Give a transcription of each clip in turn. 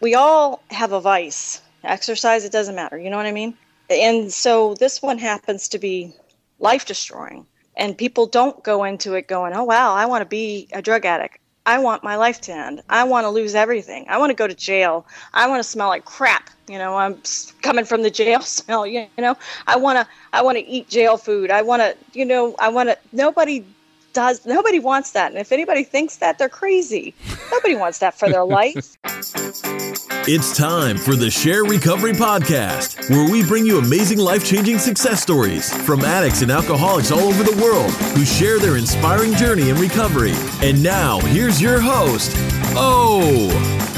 we all have a vice. Exercise, it doesn't matter. You know what I mean? And so this one happens to be life destroying. And people don't go into it going, oh, wow, I want to be a drug addict. I want my life to end. I want to lose everything. I want to go to jail. I want to smell like crap. You know, I'm coming from the jail smell. You know, I want to. I want to eat jail food. I want to. You know, I want to. Nobody does. Nobody wants that. And if anybody thinks that, they're crazy. Nobody wants that for their life. It's time for the SHAIR Recovery Podcast, where we bring you amazing life changing success stories from addicts and alcoholics all over the world who share their inspiring journey in recovery. And now, here's your host, Oh.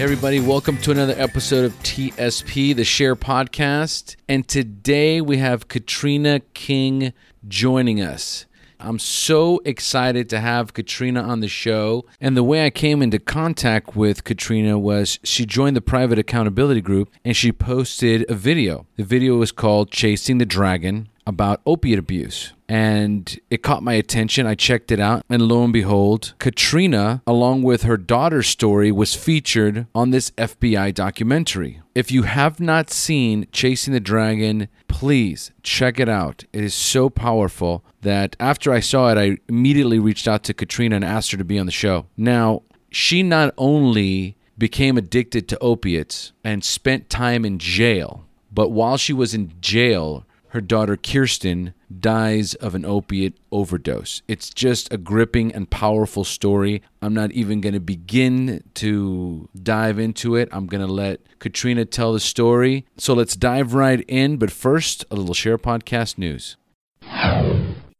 Hey everybody, welcome to another episode of TSP, the SHAIR Podcast. And today we have Katrina King joining us. I'm so excited to have Katrina on the show. And the way I came into contact with Katrina was she joined the private accountability group and she posted a video. The video was called Chasing the Dragon about opiate abuse and it caught my attention. I checked it out, and lo and behold, Katrina, along with her daughter's story, was featured on this FBI documentary. If you have not seen Chasing the Dragon, please check it out. It is so powerful that after I saw it, I immediately reached out to Katrina and asked her to be on the show. Now, she not only became addicted to opiates and spent time in jail, but while she was in jail, her daughter Kirstyn dies of an opiate overdose. It's just a gripping and powerful story. I'm not even going to begin to dive into it. I'm going to let Katrina tell the story. So let's dive right in. But first, a little SHAIR podcast news.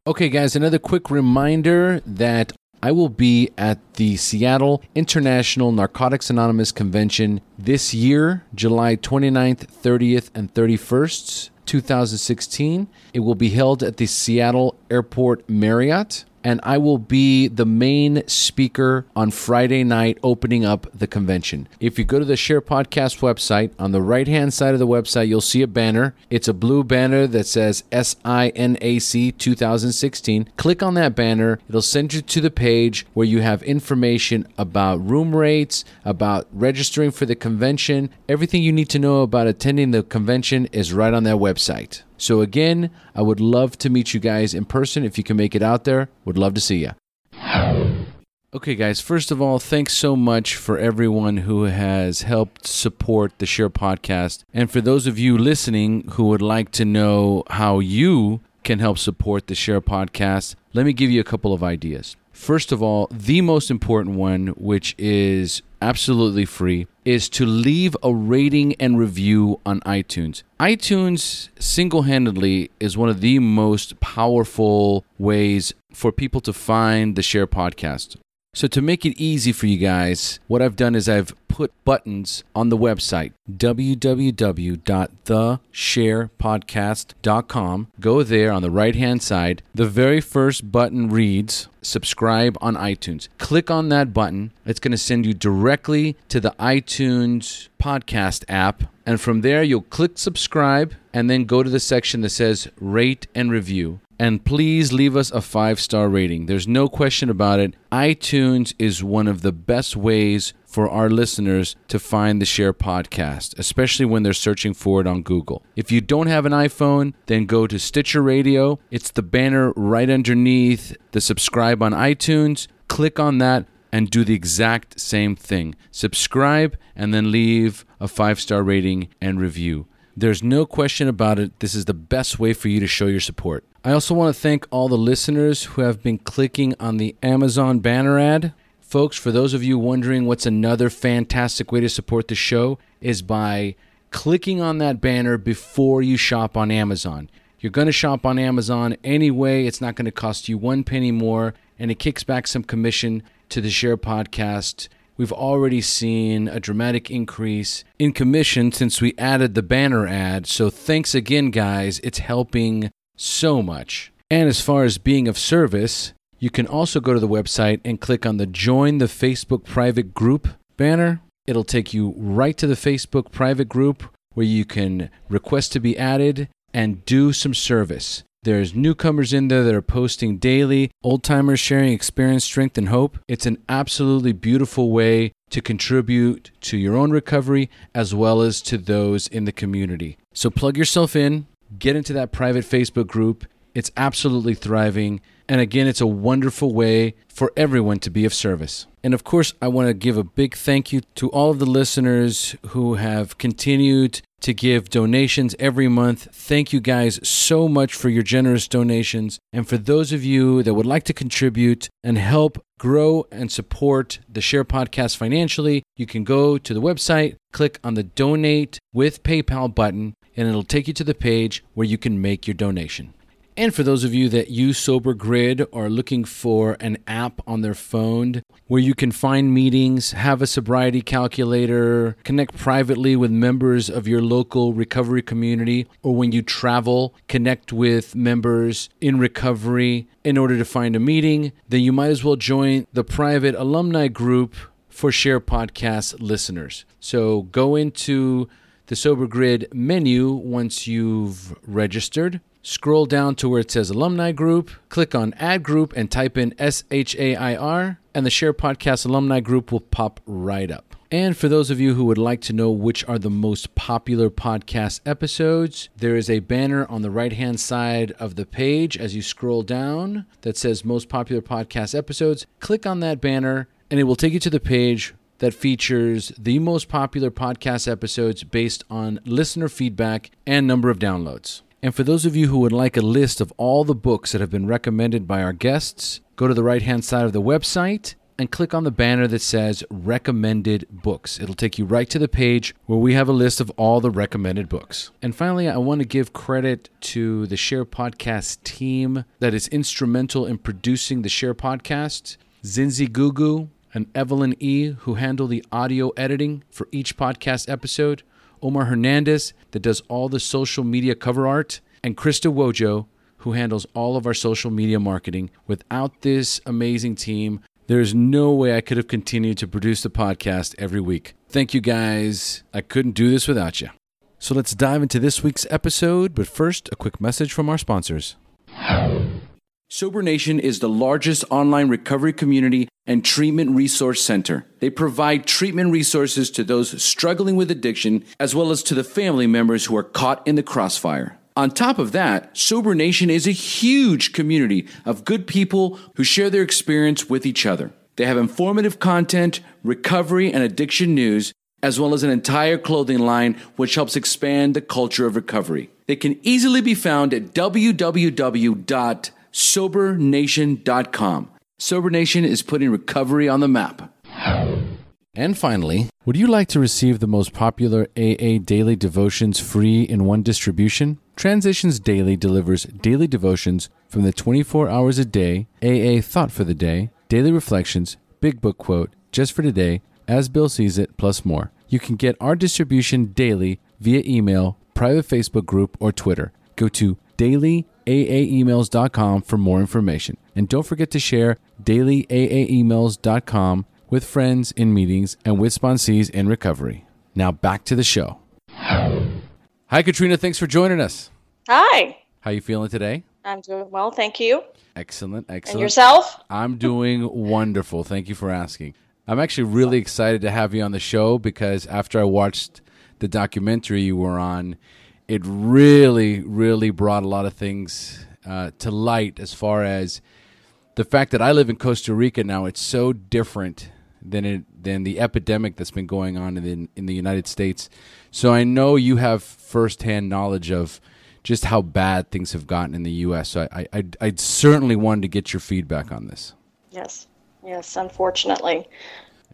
Okay, guys, another quick reminder that I will be at the Seattle International Narcotics Anonymous Convention this year, July 29th, 30th, and 31st. 2016. It will be held at the Seattle Airport Marriott and I will be the main speaker on Friday night opening up the convention. If you go to the SHAIR Podcast website, on the right hand side of the website, you'll see a banner. It's a blue banner that says SINAC 2016. Click on that banner, it'll send you to the page where you have information about room rates, about registering for the convention. Everything you need to know about attending the convention is right on that website. So, again, I would love to meet you guys in person. If you can make it out there, would love to see you. Okay, guys, first of all, thanks so much for everyone who has helped support the SHAIR podcast. And for those of you listening who would like to know how you can help support the SHAIR podcast, let me give you a couple of ideas. First of all, the most important one, which is absolutely free, is to leave a rating and review on iTunes. iTunes single handedly is one of the most powerful ways for people to find the SHAIR podcast. So, to make it easy for you guys, what I've done is I've put buttons on the website www.thesharepodcast.com. Go there on the right hand side. The very first button reads subscribe on iTunes. Click on that button. It's going to send you directly to the iTunes podcast app. And from there, you'll click subscribe and then go to the section that says rate and review and please leave us a five star rating. There's no question about it. iTunes is one of the best ways for our listeners to find the SHAIR podcast, especially when they're searching for it on Google. If you don't have an iPhone, then go to Stitcher Radio. It's the banner right underneath the subscribe on iTunes. Click on that and do the exact same thing. Subscribe and then leave a five star rating and review. There's no question about it. This is the best way for you to show your support. I also want to thank all the listeners who have been clicking on the Amazon banner ad. Folks, for those of you wondering what's another fantastic way to support the show is by clicking on that banner before you shop on Amazon. You're going to shop on Amazon anyway, it's not going to cost you one penny more, and it kicks back some commission to the SHAIR Podcast. We've already seen a dramatic increase in commission since we added the banner ad. So thanks again, guys. It's helping so much. And as far as being of service, you can also go to the website and click on the Join the Facebook Private Group banner. It'll take you right to the Facebook private group where you can request to be added and do some service. There's newcomers in there that are posting daily, old timers sharing experience, strength, and hope. It's an absolutely beautiful way to contribute to your own recovery as well as to those in the community. So plug yourself in, get into that private Facebook group. It's absolutely thriving. And again, it's a wonderful way for everyone to be of service. And of course, I want to give a big thank you to all of the listeners who have continued to give donations every month. Thank you guys so much for your generous donations. And for those of you that would like to contribute and help grow and support the SHAIR Podcast financially, you can go to the website, click on the Donate with PayPal button, and it'll take you to the page where you can make your donation. And for those of you that use Sober Grid or are looking for an app on their phone where you can find meetings, have a sobriety calculator, connect privately with members of your local recovery community, or when you travel, connect with members in recovery in order to find a meeting, then you might as well join the private alumni group for SHAIR Podcast listeners. So go into the Sober Grid menu once you've registered Scroll down to where it says Alumni Group, click on Add Group, and type in S H A I R, and the SHAIR Podcast Alumni Group will pop right up. And for those of you who would like to know which are the most popular podcast episodes, there is a banner on the right hand side of the page as you scroll down that says Most Popular Podcast Episodes. Click on that banner, and it will take you to the page that features the most popular podcast episodes based on listener feedback and number of downloads. And for those of you who would like a list of all the books that have been recommended by our guests, go to the right hand side of the website and click on the banner that says Recommended Books. It'll take you right to the page where we have a list of all the recommended books. And finally, I want to give credit to the SHAIR Podcast team that is instrumental in producing the SHAIR Podcast Zinzi Gugu and Evelyn E., who handle the audio editing for each podcast episode. Omar Hernandez, that does all the social media cover art, and Krista Wojo, who handles all of our social media marketing. Without this amazing team, there's no way I could have continued to produce the podcast every week. Thank you guys. I couldn't do this without you. So let's dive into this week's episode, but first, a quick message from our sponsors. Sober Nation is the largest online recovery community and treatment resource center. They provide treatment resources to those struggling with addiction, as well as to the family members who are caught in the crossfire. On top of that, Sober Nation is a huge community of good people who share their experience with each other. They have informative content, recovery and addiction news, as well as an entire clothing line which helps expand the culture of recovery. They can easily be found at www sobernation.com. Sober Nation is putting recovery on the map. And finally, would you like to receive the most popular AA daily devotions free in one distribution? Transitions Daily delivers daily devotions from the 24 hours a day, AA Thought for the Day, Daily Reflections, Big Book Quote, Just for Today, As Bill Sees It, plus more. You can get our distribution daily via email, private Facebook group, or Twitter. Go to dailyaaemails.com for more information. And don't forget to share dailyaaemails.com with friends in meetings and with sponsees in recovery. Now back to the show. Hi, Katrina. Thanks for joining us. Hi. How you feeling today? I'm doing well, thank you. Excellent, excellent. And yourself? I'm doing wonderful. Thank you for asking. I'm actually really excited to have you on the show because after I watched the documentary you were on, it really, really brought a lot of things uh, to light as far as the fact that I live in Costa Rica now. It's so different than it than the epidemic that's been going on in the, in the United States. So I know you have firsthand knowledge of just how bad things have gotten in the U.S. So I, I, I certainly wanted to get your feedback on this. Yes, yes, unfortunately.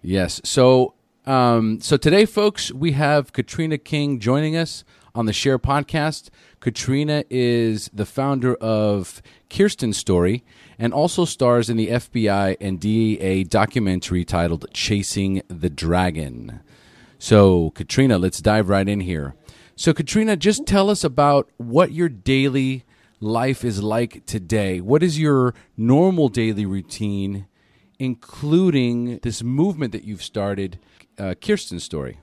Yes. So, um, so today, folks, we have Katrina King joining us on the SHAIR podcast. Katrina is the founder of Kirstyn Story and also stars in the FBI and DEA documentary titled Chasing the Dragon. So, Katrina, let's dive right in here. So, Katrina, just tell us about what your daily life is like today. What is your normal daily routine, including this movement that you've started, uh, Kirstyn Story?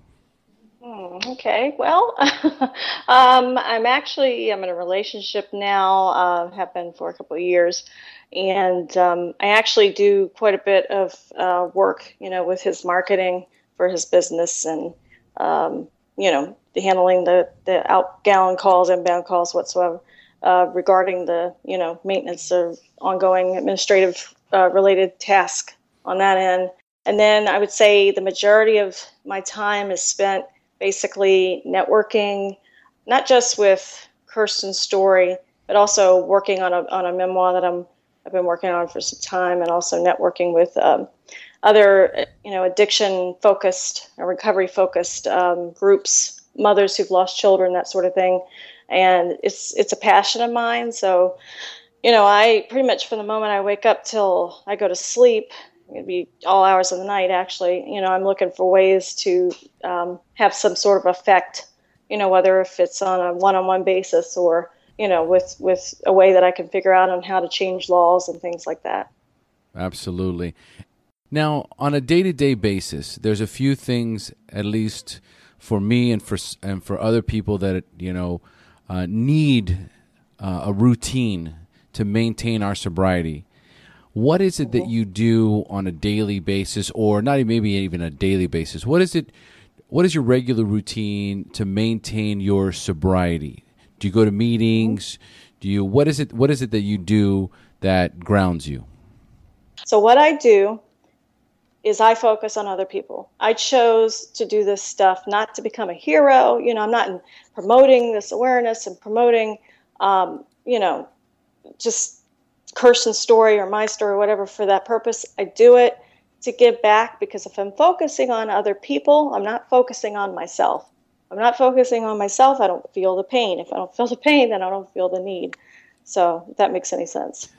Okay, well, um, I'm actually I'm in a relationship now. Uh, have been for a couple of years, and um, I actually do quite a bit of uh, work, you know, with his marketing for his business, and um, you know, the handling the the outbound calls, inbound calls, whatsoever, uh, regarding the you know maintenance of ongoing administrative uh, related tasks on that end. And then I would say the majority of my time is spent basically networking, not just with Kirstyn's story, but also working on a, on a memoir that I'm, I've been working on for some time and also networking with um, other, you know, addiction focused or recovery focused um, groups, mothers who've lost children, that sort of thing. And it's, it's a passion of mine. So, you know, I pretty much from the moment I wake up till I go to sleep, it'd be all hours of the night actually. You know i'm looking for ways to um, have some sort of effect you know whether if it's on a one-on-one basis or you know with with a way that i can figure out on how to change laws and things like that. Absolutely. Now on a day-to-day basis there's a few things at least for me and for and for other people that you know uh, need uh, a routine to maintain our sobriety what is it that you do on a daily basis, or not even maybe even a daily basis? What is it? What is your regular routine to maintain your sobriety? Do you go to meetings? Do you what is it? What is it that you do that grounds you? So what I do is I focus on other people. I chose to do this stuff not to become a hero. You know, I'm not promoting this awareness and promoting, um, you know, just Kirstyn's story or my story or whatever for that purpose. I do it to give back because if I'm focusing on other people, I'm not focusing on myself. I'm not focusing on myself, I don't feel the pain. If I don't feel the pain, then I don't feel the need. So, that makes any sense.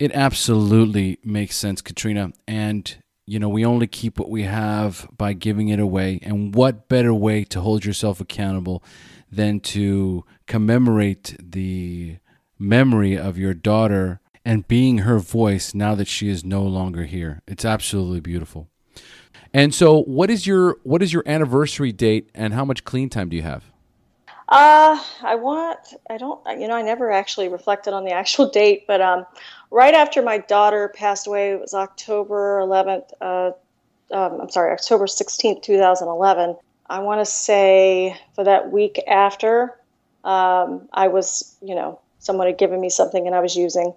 It absolutely makes sense, Katrina. And, you know, we only keep what we have by giving it away. And what better way to hold yourself accountable than to commemorate the memory of your daughter and being her voice now that she is no longer here. It's absolutely beautiful. And so, what is your what is your anniversary date, and how much clean time do you have? Uh, I want. I don't. You know, I never actually reflected on the actual date, but um, right after my daughter passed away, it was October 11th. Uh, um, I'm sorry, October 16th, 2011. I want to say for that week after, um, I was, you know, someone had given me something and I was using.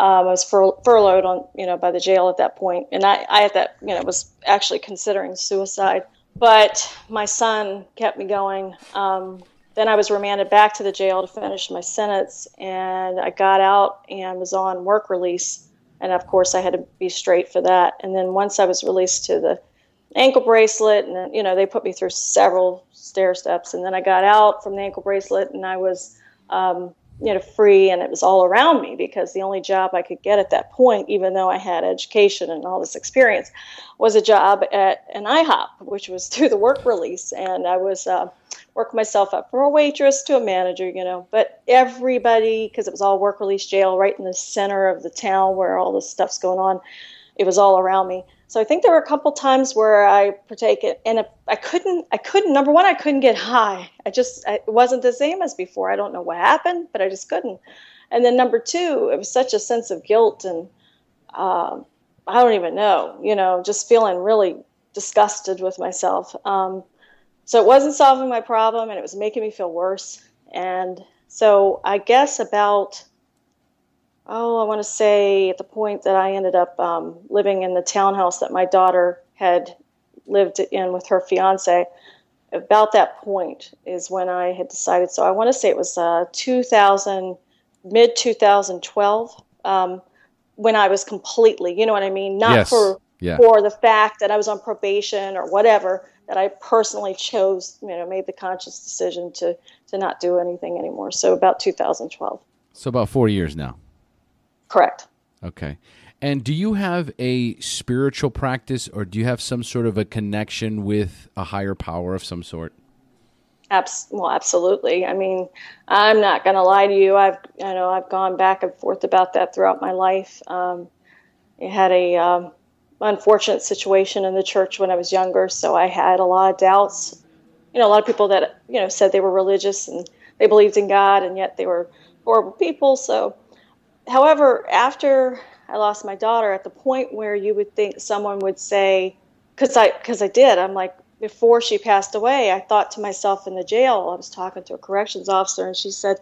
Um, I was fur- furloughed on, you know, by the jail at that point, and I, I at that, you know, was actually considering suicide. But my son kept me going. Um, then I was remanded back to the jail to finish my sentence, and I got out and was on work release. And of course, I had to be straight for that. And then once I was released to the ankle bracelet, and you know, they put me through several stair steps, and then I got out from the ankle bracelet, and I was um, you know free and it was all around me because the only job I could get at that point, even though I had education and all this experience, was a job at an IHOP, which was through the work release, and I was uh, working myself up from a waitress to a manager, you know. But everybody, because it was all work release jail, right in the center of the town where all this stuff's going on, it was all around me. So I think there were a couple times where I partake it, and I couldn't. I couldn't. Number one, I couldn't get high. I just it wasn't the same as before. I don't know what happened, but I just couldn't. And then number two, it was such a sense of guilt, and uh, I don't even know. You know, just feeling really disgusted with myself. Um, so it wasn't solving my problem, and it was making me feel worse. And so I guess about oh, I want to say at the point that I ended up um, living in the townhouse that my daughter had lived in with her fiance. About that point is when I had decided. So I want to say it was uh, 2000, mid 2012, um, when I was completely, you know what I mean, not yes. for yeah. for the fact that I was on probation or whatever. That I personally chose, you know, made the conscious decision to to not do anything anymore. So about 2012. So about four years now. Correct. Okay. And do you have a spiritual practice or do you have some sort of a connection with a higher power of some sort? Abs- well, absolutely. I mean, I'm not going to lie to you. I've, you know, I've gone back and forth about that throughout my life. Um, I had a um, unfortunate situation in the church when I was younger, so I had a lot of doubts you know, a lot of people that, you know, said they were religious and they believed in God and yet they were horrible people. So, however, after I lost my daughter, at the point where you would think someone would say, because I, because I did, I'm like, before she passed away, I thought to myself in the jail, I was talking to a corrections officer, and she said,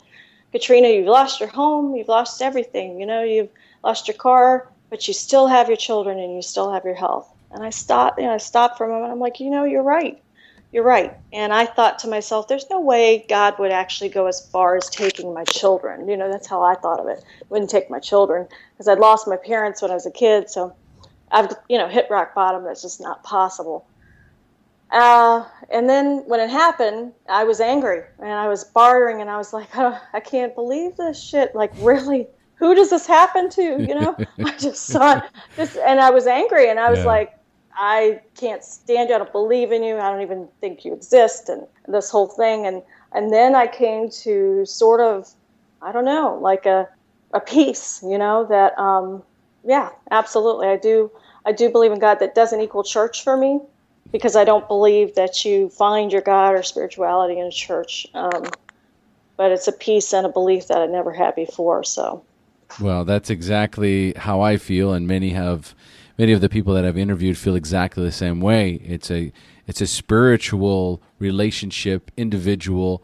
Katrina, you've lost your home, you've lost everything, you know, you've lost your car, but you still have your children and you still have your health. And I stopped, you know, I stopped for a moment. I'm like, you know, you're right. You're right. And I thought to myself, there's no way God would actually go as far as taking my children. You know, that's how I thought of it. Wouldn't take my children because I'd lost my parents when I was a kid. So I've, you know, hit rock bottom. That's just not possible. Uh, and then when it happened, I was angry and I was bartering and I was like, oh, I can't believe this shit. Like, really? Who does this happen to? You know, I just saw this and I was angry and I was yeah. like, I can't stand you. I don't believe in you. I don't even think you exist. And this whole thing. And, and then I came to sort of, I don't know, like a, a peace, you know, that, um, yeah, absolutely. I do, I do believe in God. That doesn't equal church for me because I don't believe that you find your God or spirituality in a church. Um, but it's a peace and a belief that I never had before. So, well, that's exactly how I feel, and many have, many of the people that I've interviewed feel exactly the same way. It's a, it's a spiritual relationship, individual,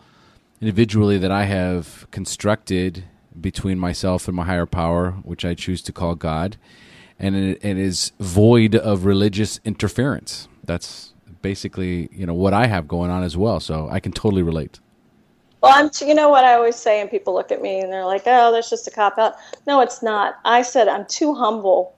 individually that I have constructed between myself and my higher power, which I choose to call God, and it, it is void of religious interference that's basically you know what I have going on as well. So I can totally relate. Well, I'm. T- you know what I always say, and people look at me and they're like, "Oh, that's just a cop out." No, it's not. I said I'm too humble.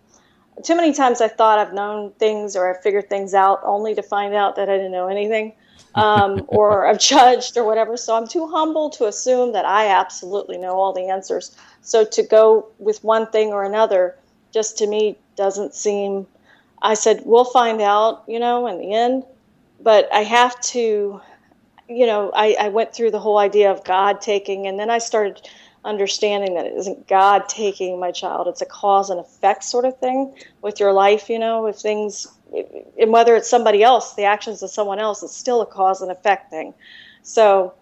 Too many times I thought I've known things or I've figured things out, only to find out that I didn't know anything, um, or I've judged or whatever. So I'm too humble to assume that I absolutely know all the answers. So to go with one thing or another, just to me doesn't seem I said, we'll find out, you know, in the end. But I have to, you know, I, I went through the whole idea of God taking, and then I started understanding that it isn't God taking my child, it's a cause and effect sort of thing with your life, you know, if things, and whether it's somebody else, the actions of someone else, it's still a cause and effect thing. So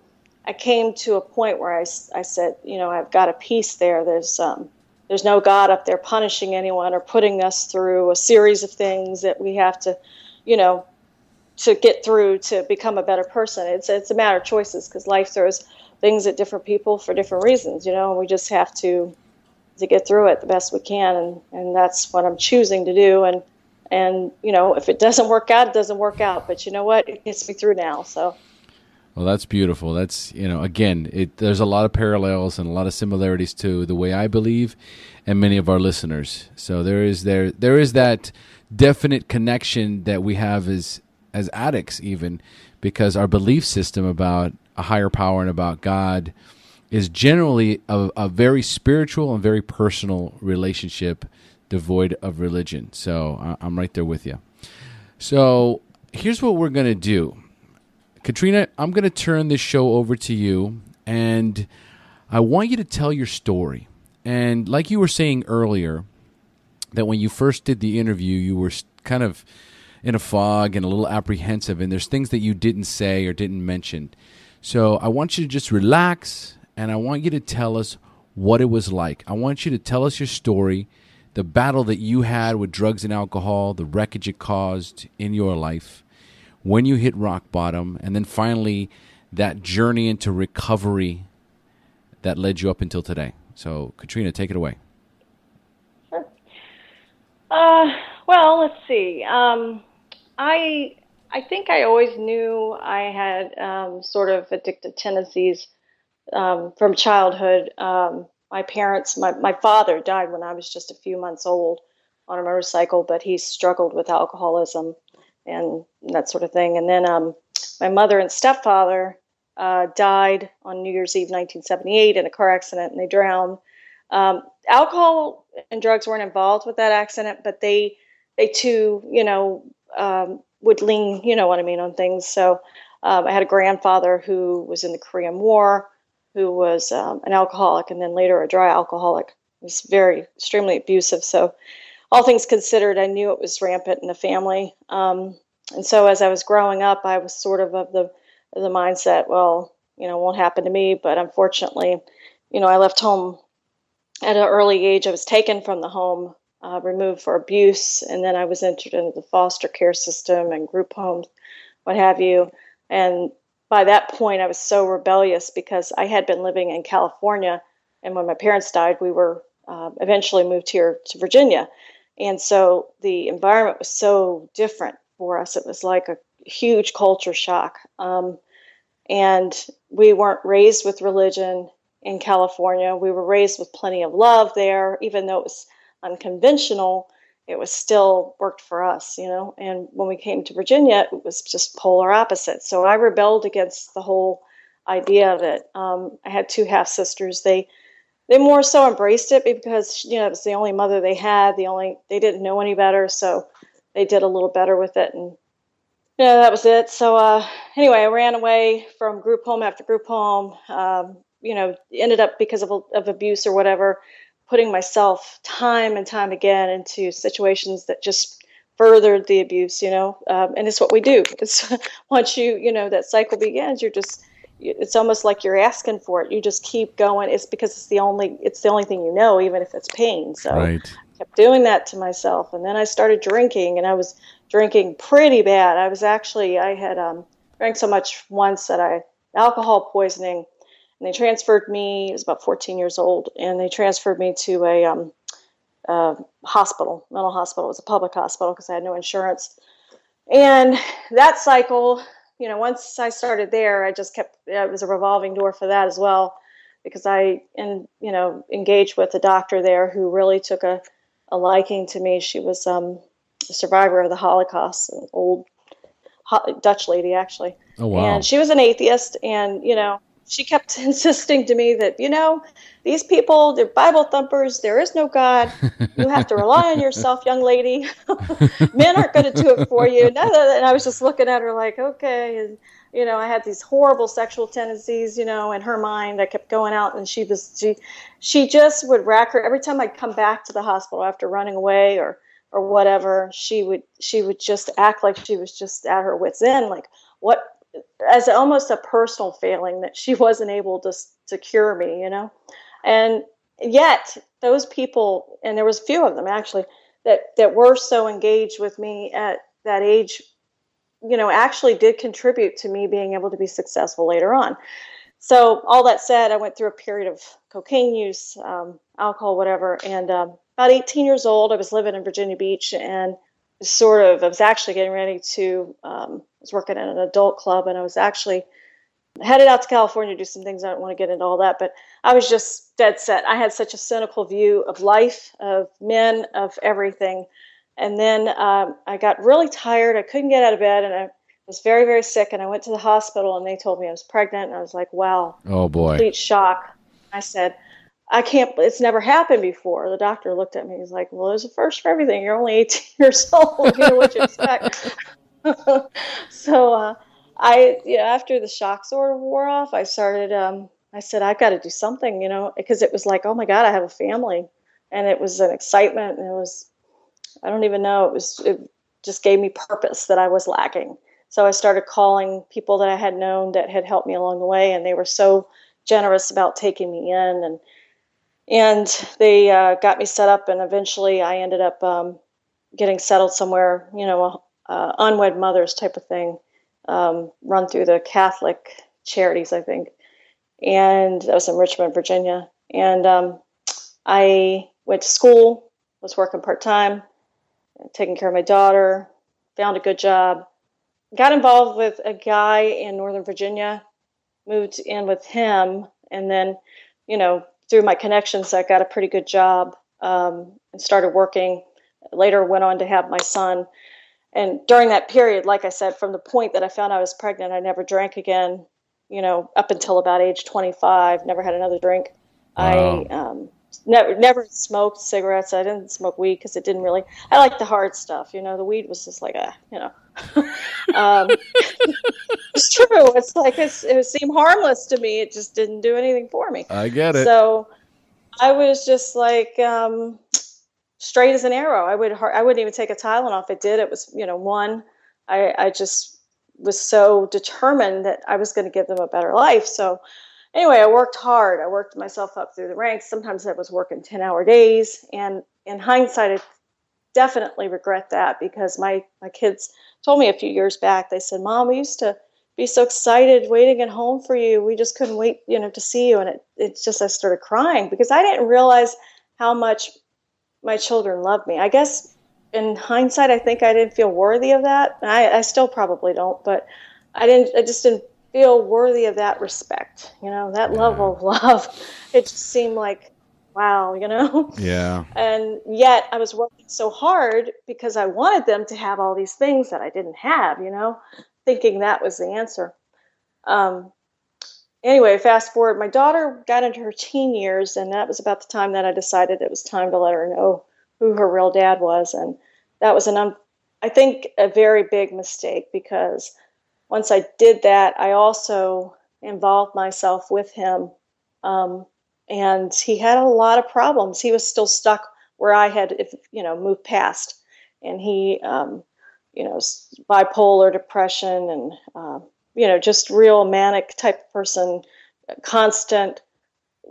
I came to a point where I, I said, you know, I've got a peace there. There's, um, there's no God up there punishing anyone or putting us through a series of things that we have to, you know, to get through to become a better person. It's it's a matter of choices because life throws things at different people for different reasons, you know, and we just have to to get through it the best we can and and that's what I'm choosing to do and and you know, if it doesn't work out, it doesn't work out, but you know what? It gets me through now. So well, that's beautiful. That's you know, again, it, there's a lot of parallels and a lot of similarities to the way I believe, and many of our listeners. So there is there there is that definite connection that we have as as addicts, even because our belief system about a higher power and about God is generally a, a very spiritual and very personal relationship, devoid of religion. So I'm right there with you. So here's what we're gonna do Katrina, I'm going to turn this show over to you, and I want you to tell your story. And like you were saying earlier, that when you first did the interview, you were kind of in a fog and a little apprehensive, and there's things that you didn't say or didn't mention. So I want you to just relax, and I want you to tell us what it was like. I want you to tell us your story, the battle that you had with drugs and alcohol, the wreckage it caused in your life when you hit rock bottom, and then finally that journey into recovery that led you up until today. So, Katrina, take it away. Sure. Uh, well, let's see. Um, I I think I always knew I had um, sort of addictive tendencies um, from childhood. Um, my parents, my, my father died when I was just a few months old on a motorcycle, but he struggled with alcoholism and that sort of thing. And then um, my mother and stepfather uh, died on New Year's Eve, 1978, in a car accident, and they drowned. Um, alcohol and drugs weren't involved with that accident, but they they too, you know, um, would lean, you know what I mean, on things. So um, I had a grandfather who was in the Korean War, who was um, an alcoholic, and then later a dry alcoholic. He was very extremely abusive. So all things considered, I knew it was rampant in the family. Um, and so as I was growing up, I was sort of of the the mindset, well, you know, won't happen to me. But unfortunately, you know, I left home at an early age. I was taken from the home, uh, removed for abuse, and then I was entered into the foster care system and group homes, what have you. And by that point, I was so rebellious because I had been living in California, and when my parents died, we were uh, eventually moved here to Virginia. And so the environment was so different for us. It was like a huge culture shock. Um, and we weren't raised with religion in California. We were raised with plenty of love there, even though it was unconventional. It was still worked for us, you know. And when we came to Virginia, it was just polar opposite. So I rebelled against the whole idea of it. Um, I had two half sisters. They they more so embraced it because you know it was the only mother they had. The only they didn't know any better, so they did a little better with it. And yeah, that was it. So uh, anyway, I ran away from group home after group home. Um, you know, ended up because of of abuse or whatever, putting myself time and time again into situations that just furthered the abuse. You know, um, and it's what we do. It's once you you know that cycle begins, you're just it's almost like you're asking for it. You just keep going. It's because it's the only it's the only thing you know, even if it's pain. So right. I kept doing that to myself, and then I started drinking, and I was drinking pretty bad. I was actually I had um, drank so much once that I alcohol poisoning, and they transferred me. I was about 14 years old, and they transferred me to a um, uh, hospital, mental hospital. It was a public hospital because I had no insurance. And that cycle you know, once I started there, I just kept it was a revolving door for that as well, because I and you know engaged with a doctor there who really took a, a liking to me. She was um, a survivor of the Holocaust, an old Dutch lady actually. Oh wow! And she was an atheist, and you know she kept insisting to me that you know these people they're bible thumpers there is no god. You have to rely on yourself young lady. Men aren't going to do it for you. And i was just looking at her like okay. And you know i had these horrible sexual tendencies you know in her mind. I kept going out and she was she she just would rack her. Every time i'd come back to the hospital after running away or or whatever she would she would just act like she was just at her wits end. Like what as almost a personal failing that she wasn't able to to cure me, you know. And yet, those people, and there was a few of them actually, that that were so engaged with me at that age, you know, actually did contribute to me being able to be successful later on. So, all that said, I went through a period of cocaine use, um, alcohol, whatever, and um, about 18 years old, I was living in Virginia Beach and sort of, I was actually getting ready to um, was working at an adult club and I was actually headed out to California to do some things. I don't want to get into all that, but I was just dead set. I had such a cynical view of life, of men, of everything. And then um, I got really tired. I couldn't get out of bed and I was very, very sick. And I went to the hospital and they told me I was pregnant. And I was like, wow. Oh, boy. Complete shock. I said, I can't, it's never happened before. The doctor looked at me. He's like, well, there's a first for everything. You're only 18 years old. You know what you expect. so uh, I, you know, after the shock sort of wore off, I started. Um, I said I've got to do something, you know, because it was like, oh my God, I have a family, and it was an excitement, and it was, I don't even know, it was, it just gave me purpose that I was lacking. So I started calling people that I had known that had helped me along the way, and they were so generous about taking me in, and and they uh, got me set up, and eventually I ended up um, getting settled somewhere, you know, uh, unwed mothers type of thing, um, run through the Catholic charities, I think. And that was in Richmond, Virginia. And um, I went to school, was working part time, taking care of my daughter, found a good job, got involved with a guy in Northern Virginia, moved in with him, and then, you know, through my connections, I got a pretty good job um, and started working. Later, went on to have my son and during that period, like I said, from the point that I found I was pregnant, I never drank again. You know, up until about age 25, never had another drink. Wow. I um, never never smoked cigarettes. I didn't smoke weed because it didn't really. I like the hard stuff. You know, the weed was just like a you know. um, it's true. It's like it's, it seemed harmless to me. It just didn't do anything for me. I get it. So I was just like, um, straight as an arrow. I would I wouldn't even take a Tylenol if it did. It was you know one. I I just was so determined that I was going to give them a better life. So anyway, I worked hard. I worked myself up through the ranks. Sometimes I was working 10 hour days. And in hindsight, I definitely regret that because my, my kids told me a few years back, they said, Mom, we used to be so excited waiting at home for you. We just couldn't wait, you know, to see you. And it, it's just, I started crying because I didn't realize how much my children loved me. I guess in hindsight, I think I didn't feel worthy of that. I, I still probably don't, but I didn't, I just didn't feel worthy of that respect, you know, that yeah. level of love. It just seemed like, wow, you know? Yeah. And yet I was working so hard because I wanted them to have all these things that I didn't have, you know, thinking that was the answer. Um, anyway, fast forward, my daughter got into her teen years, and that was about the time that I decided it was time to let her know who her real dad was. And that was an, um, I think, a very big mistake because once I did that, I also involved myself with him. Um, and he had a lot of problems. He was still stuck where I had, if you know, moved past. And he, um, you know, bipolar depression and, uh, you know, just real manic type person, constant,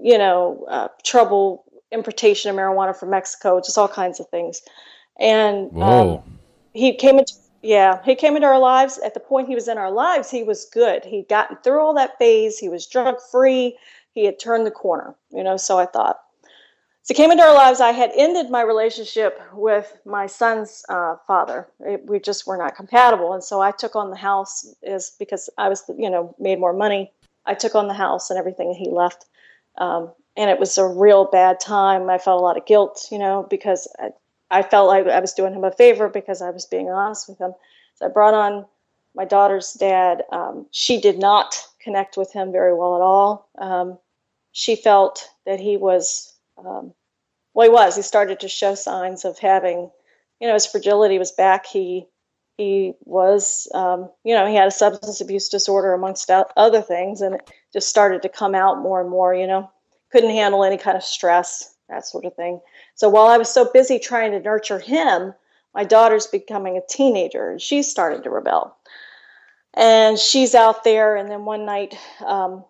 you know, uh, trouble, importation of marijuana from Mexico, just all kinds of things. And um, he came into yeah, he came into our lives at the point he was in our lives. He was good. He'd gotten through all that phase. He was drug free. He had turned the corner, you know. So I thought, so came into our lives. I had ended my relationship with my son's uh, father. It, we just were not compatible, and so I took on the house is because I was, you know, made more money. I took on the house and everything, and he left. Um, and it was a real bad time. I felt a lot of guilt, you know, because I, I felt like I was doing him a favor because I was being honest with him. So I brought on my daughter's dad. Um, she did not connect with him very well at all. Um, she felt that he was, um, well, he was. He started to show signs of having, you know, his fragility was back. He he was, um, you know, he had a substance abuse disorder amongst other things, and it just started to come out more and more. You know, couldn't handle any kind of stress, that sort of thing. So while I was so busy trying to nurture him, my daughter's becoming a teenager and she's starting to rebel. And she's out there, and then one night, um,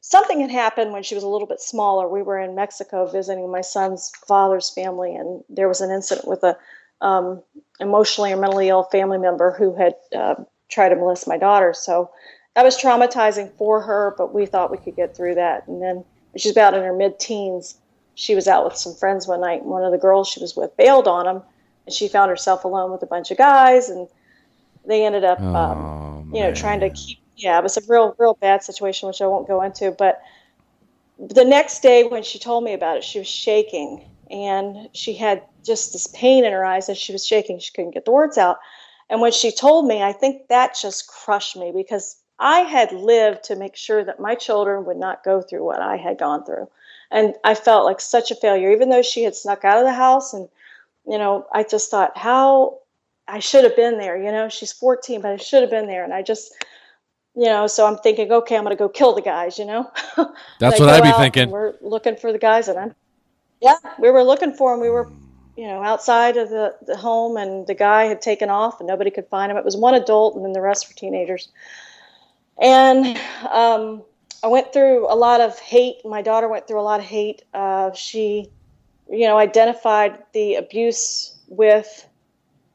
something had happened when she was a little bit smaller. We were in Mexico visiting my son's father's family, and there was an incident with a um, emotionally or mentally ill family member who had uh, tried to molest my daughter. So that was traumatizing for her, but we thought we could get through that. And then she's about in her mid-teens she was out with some friends one night. And one of the girls she was with bailed on him, and she found herself alone with a bunch of guys, and they ended up, oh, um, you know, trying to keep. Yeah, it was a real, real bad situation, which I won't go into. But the next day, when she told me about it, she was shaking, and she had just this pain in her eyes, and she was shaking. She couldn't get the words out. And when she told me, I think that just crushed me because I had lived to make sure that my children would not go through what I had gone through and I felt like such a failure, even though she had snuck out of the house. And, you know, I just thought, how I should have been there. You know, she's 14, but I should have been there. And I just, you know, so I'm thinking, okay, I'm going to go kill the guys, you know? That's what I'd be thinking. We're looking for the guys. And I'm, yeah, we were looking for them. We were, you know, outside of the, the home, and the guy had taken off and nobody could find him. It was one adult, and then the rest were teenagers. And, um, I went through a lot of hate. My daughter went through a lot of hate. Uh, she, you know, identified the abuse with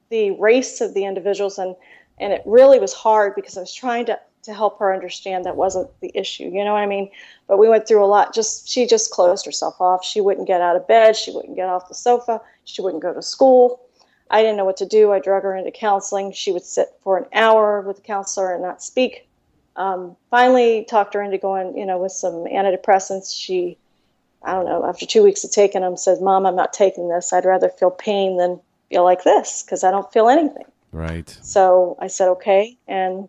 the race of the individuals, and and it really was hard because I was trying to to help her understand that wasn't the issue. You know what I mean? But we went through a lot. Just she just closed herself off. She wouldn't get out of bed. She wouldn't get off the sofa. She wouldn't go to school. I didn't know what to do. I drug her into counseling. She would sit for an hour with the counselor and not speak um, finally talked her into going, you know, with some antidepressants. She, I don't know, after two weeks of taking them, said, "Mom, I'm not taking this. I'd rather feel pain than feel like this because I don't feel anything." Right. So I said, "Okay," and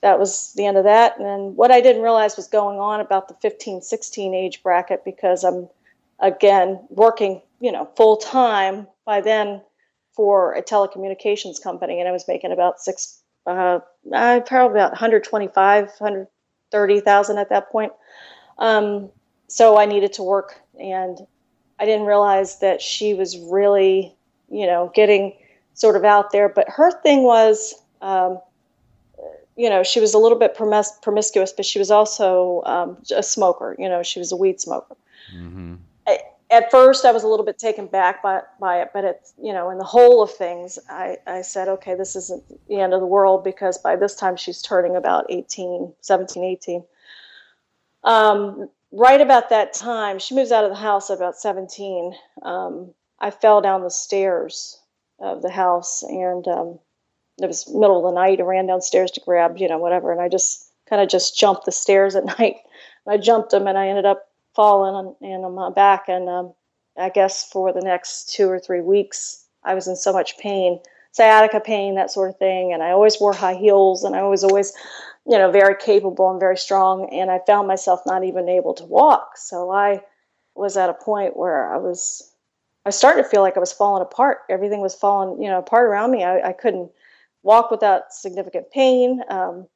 that was the end of that. And then what I didn't realize was going on about the 15, 16 age bracket because I'm again working, you know, full time by then for a telecommunications company, and I was making about six uh, uh, probably about 125, 130,000 at that point. Um, so I needed to work, and I didn't realize that she was really, you know, getting sort of out there. But her thing was, um, you know, she was a little bit promis- promiscuous, but she was also um, a smoker. You know, she was a weed smoker. Mm-hmm. At first, I was a little bit taken back by, by it, but it's, you know, in the whole of things, I, I said, okay, this isn't the end of the world because by this time she's turning about 18, 17, 18. Um, right about that time, she moves out of the house at about 17. Um, I fell down the stairs of the house and um, it was middle of the night. I ran downstairs to grab, you know, whatever, and I just kind of just jumped the stairs at night. I jumped them, and I ended up falling on, and on my back. And um, I guess for the next two or three weeks, I was in so much pain, sciatica pain, that sort of thing. And I always wore high heels, and I was always, you know, very capable and very strong. And I found myself not even able to walk. So I was at a point where I was, I started to feel like I was falling apart. Everything was falling, you know, apart around me. I, I couldn't walk without significant pain. Um,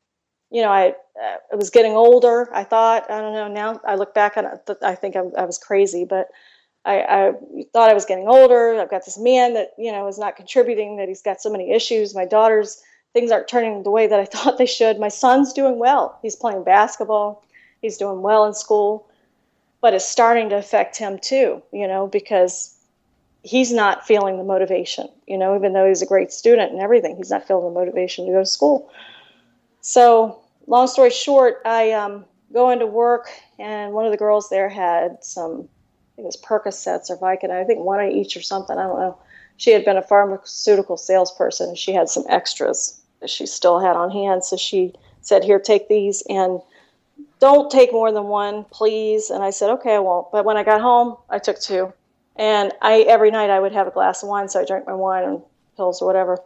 you know, I, uh, I was getting older. I thought, I don't know. Now I look back on it, I think I, I was crazy, but I, I, thought I was getting older. I've got this man that you know is not contributing. That he's got so many issues. My daughter's things aren't turning the way that I thought they should. My son's doing well. He's playing basketball. He's doing well in school, but it's starting to affect him too. You know, because he's not feeling the motivation, you know, even though he's a great student and everything, he's not feeling the motivation to go to school. So, long story short, I um, go into work, and one of the girls there had some, I think it was Percocets or Vicodin, I think one of each or something, I don't know. She had been a pharmaceutical salesperson, and she had some extras that she still had on hand. So she said, Here, take these, and don't take more than one, please. And I said, Okay, I won't. But when I got home, I took two and I every night I would have a glass of wine, so I drank my wine and pills or whatever.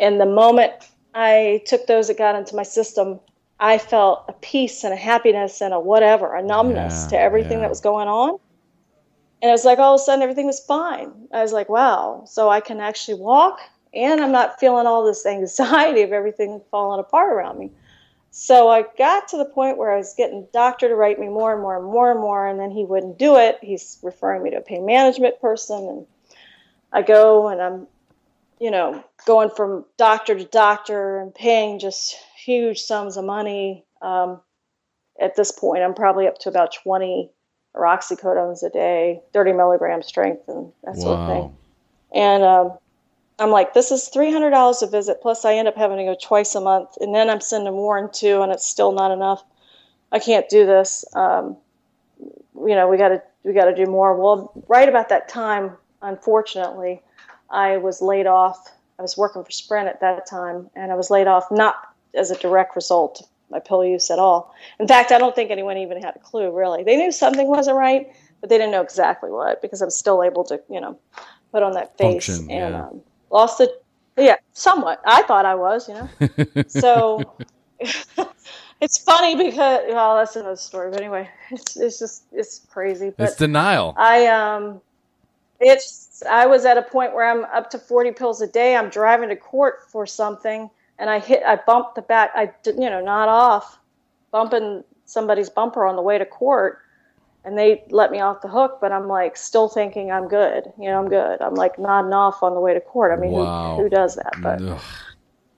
And the moment I took those that got into my system, I felt a peace and a happiness and a whatever, a numbness yeah, to everything yeah. that was going on. And it was like all of a sudden everything was fine. I was like, wow, so I can actually walk and I'm not feeling all this anxiety of everything falling apart around me. So I got to the point where I was getting doctor to write me more and more and more and more, and then he wouldn't do it. He's referring me to a pain management person, and I go and I'm, you know, going from doctor to doctor and paying just huge sums of money. Um, at this point, I'm probably up to about 20 oxycodones a day, 30 milligram strength, and that sort wow. of thing. And um, I'm like, this is three hundred dollars a visit. Plus, I end up having to go twice a month, and then I'm sending Warren too, and it's still not enough. I can't do this. Um, you know, we got to we got to do more. Well, right about that time, unfortunately, I was laid off. I was working for Sprint at that time, and I was laid off not as a direct result of my pill use at all. In fact, I don't think anyone even had a clue. Really, they knew something wasn't right, but they didn't know exactly what because I'm still able to, you know, put on that face Function, and yeah. um, lost the yeah somewhat i thought i was you know so it's funny because well that's another story but anyway it's, it's just it's crazy but it's denial i um it's i was at a point where i'm up to 40 pills a day i'm driving to court for something and i hit i bumped the back i didn't, you know not off bumping somebody's bumper on the way to court and they let me off the hook, but I'm like still thinking I'm good. You know, I'm good. I'm like nodding off on the way to court. I mean, wow. who, who does that? But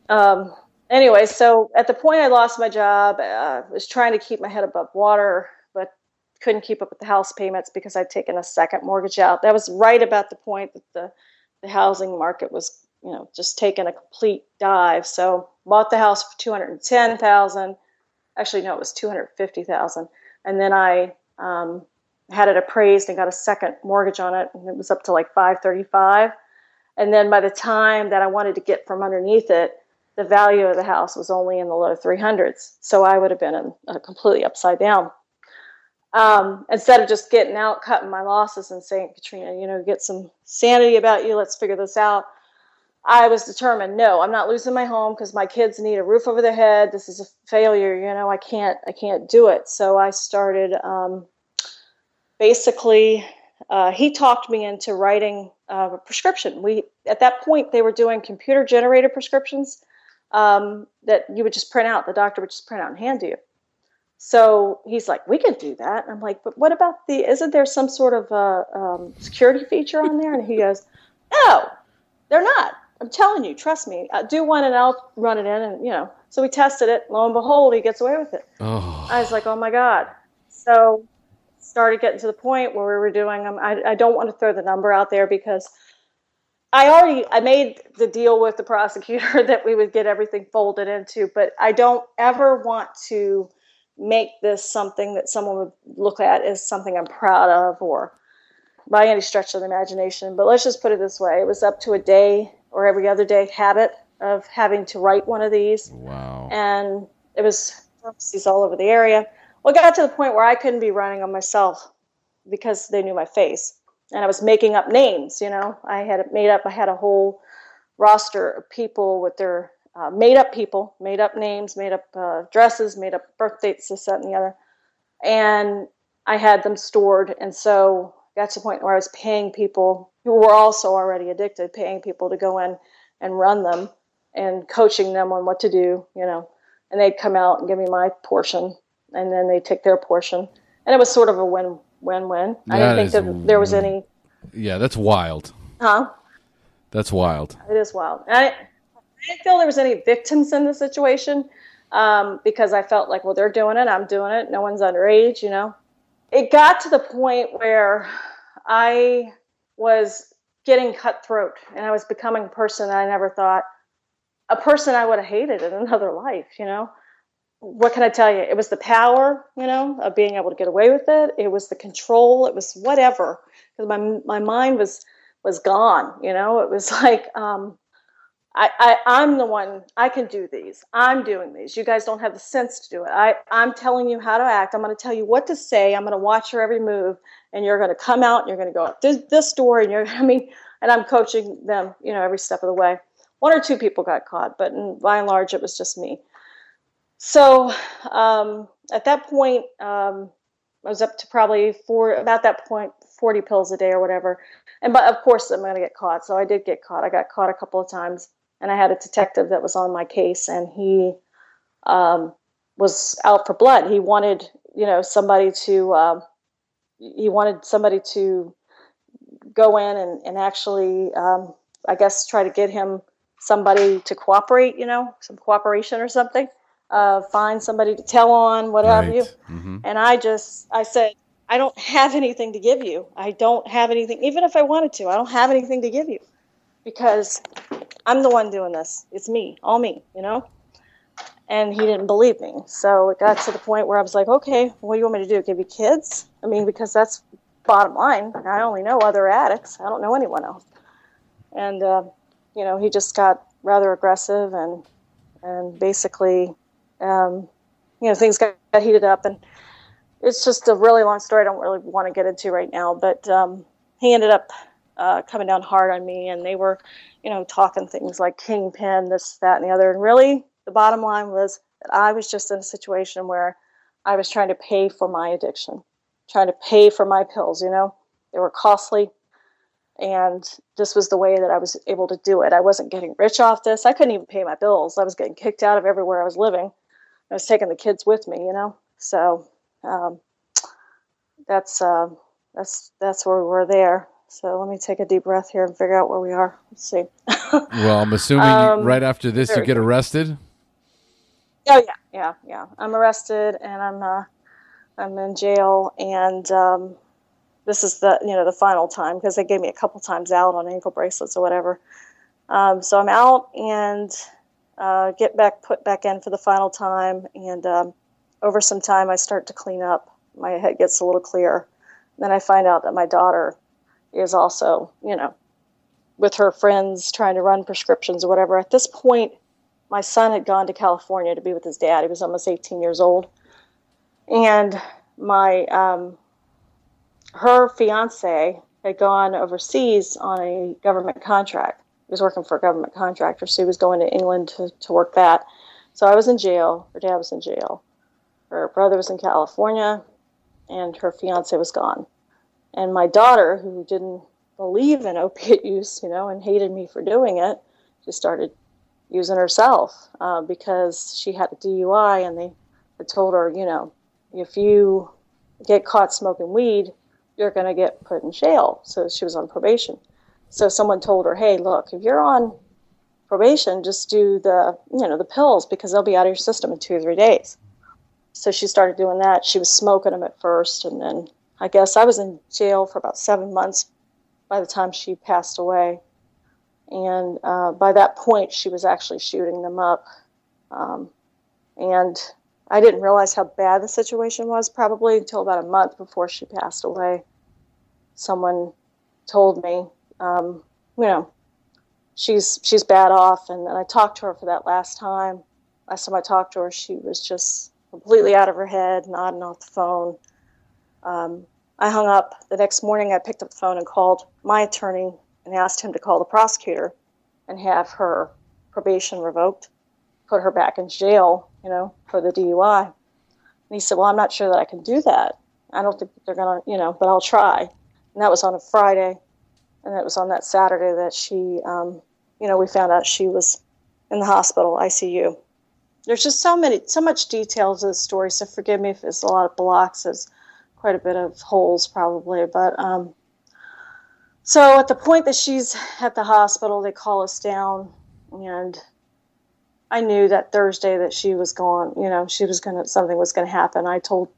um, anyway, so at the point I lost my job, uh, I was trying to keep my head above water, but couldn't keep up with the house payments because I'd taken a second mortgage out. That was right about the point that the the housing market was, you know, just taking a complete dive. So bought the house for two hundred and ten thousand. Actually, no, it was two hundred fifty thousand, and then I um, had it appraised and got a second mortgage on it, and it was up to like 535. And then by the time that I wanted to get from underneath it, the value of the house was only in the low 300s. So I would have been in, uh, completely upside down. Um, instead of just getting out, cutting my losses, and saying, Katrina, you know, get some sanity about you. Let's figure this out. I was determined. No, I'm not losing my home because my kids need a roof over their head. This is a failure. You know, I can't. I can't do it. So I started um, basically, uh, he talked me into writing uh, a prescription. We at that point they were doing computer generated prescriptions um, that you would just print out. The doctor would just print out and hand to you. So he's like, we can do that. And I'm like, but what about the? Isn't there some sort of a um, security feature on there? And he goes, no, they're not. I'm telling you, trust me. Uh, do one and I'll run it in, and you know. So we tested it. Lo and behold, he gets away with it. Oh. I was like, oh my God. So started getting to the point where we were doing them. I, I don't want to throw the number out there because I already I made the deal with the prosecutor that we would get everything folded into, but I don't ever want to make this something that someone would look at as something I'm proud of or by any stretch of the imagination. But let's just put it this way: it was up to a day or every other day habit of having to write one of these. Wow. And it was pharmacies all over the area. Well, it got to the point where I couldn't be running them myself because they knew my face. And I was making up names, you know. I had made up, I had a whole roster of people with their uh, made up people, made up names, made up uh, dresses, made up birth dates, this, that, and the other. And I had them stored. And so got to the point where I was paying people who were also already addicted, paying people to go in and run them and coaching them on what to do, you know. And they'd come out and give me my portion, and then they'd take their portion. And it was sort of a win win win. I didn't think that there was any. Yeah, that's wild. Huh? That's wild. It is wild. I, I didn't feel there was any victims in the situation um, because I felt like, well, they're doing it, I'm doing it. No one's underage, you know. It got to the point where I was getting cutthroat and I was becoming a person I never thought a person I would have hated in another life, you know. What can I tell you? It was the power, you know, of being able to get away with it. It was the control. It was whatever. Because my my mind was was gone, you know. It was like um, I, I I'm the one. I can do these. I'm doing these. You guys don't have the sense to do it. I I'm telling you how to act. I'm going to tell you what to say. I'm going to watch your every move, and you're going to come out and you're going to go up this this door, and you're. I mean, and I'm coaching them, you know, every step of the way one or two people got caught, but in, by and large, it was just me. So um, at that point, um, I was up to probably four, about that point, 40 pills a day or whatever. And but of course, I'm going to get caught. So I did get caught. I got caught a couple of times, and I had a detective that was on my case, and he um, was out for blood. He wanted, you know, somebody to, um, he wanted somebody to go in and, and actually, um, I guess, try to get him somebody to cooperate, you know, some cooperation or something. Uh, find somebody to tell on, what right. have you. Mm-hmm. And I just, I said, I don't have anything to give you. I don't have anything, even if I wanted to, I don't have anything to give you because I'm the one doing this. It's me, all me, you know? And he didn't believe me. So it got to the point where I was like, okay, what do you want me to do? Give you kids? I mean, because that's bottom line. I only know other addicts, I don't know anyone else. And, uh, you know, he just got rather aggressive and and basically, um, you know, things got, heated up, and it's just a really long story. I don't really want to get into right now, but um, he ended up uh, coming down hard on me, and they were, you know, talking things like kingpin, this, that, and the other. And really, the bottom line was that I was just in a situation where I was trying to pay for my addiction, trying to pay for my pills. You know, they were costly and this was the way that I was able to do it. I wasn't getting rich off this. I couldn't even pay my bills. I was getting kicked out of everywhere I was living. I was taking the kids with me, you know. So um, that's uh, that's that's where we were there. So let me take a deep breath here and figure out where we are. Let's see. well, I'm assuming um, right after this you get arrested. Oh yeah, yeah, yeah. I'm arrested and I'm uh, I'm in jail and um, this is the you know the final time because they gave me a couple times out on ankle bracelets or whatever. Um, so I'm out and uh, get back put back in for the final time, and um, over some time I start to clean up. My head gets a little clearer. Then I find out that my daughter is also you know with her friends trying to run prescriptions or whatever. At this point, my son had gone to California to be with his dad. He was almost 18 years old, and my um, her fiance had gone overseas on a government contract. He was working for a government contractor, so he was going to England to, to work that. So I was in jail. Her dad was in jail. Her brother was in California, and her fiance was gone. And my daughter, who didn't believe in opiate use, you know, and hated me for doing it, just started using herself uh, because she had a DUI, and they had told her, you know, if you get caught smoking weed, you're going to get put in jail. So she was on probation. So someone told her, hey, look, if you're on probation, just do the you know the pills because they'll be out of your system in two or three days. So she started doing that. She was smoking them at first, and then I guess I was in jail for about seven months by the time she passed away. And uh, by that point, she was actually shooting them up. Um, and I didn't realize how bad the situation was probably until about a month before she passed away. Someone told me, um, you know, she's she's bad off, and, and I talked to her for that last time. Last time I talked to her, she was just completely out of her head, nodding off the phone. Um, I hung up. The next morning, I picked up the phone and called my attorney and asked him to call the prosecutor and have her probation revoked, put her back in jail, you know, for the DUI. And he said, Well, I'm not sure that I can do that. I don't think they're going to, you know, but I'll try. And that was on a Friday. And it was on that Saturday that she, um, you know, we found out she was in the hospital, ICU. There's just so many, so much detail to the story. So forgive me if it's a lot of blocks. There's quite a bit of holes probably, but um, so at the point that she's at the hospital, they call us down, and I knew that Thursday that she was gone. You know, she was gonna something was gonna happen. I told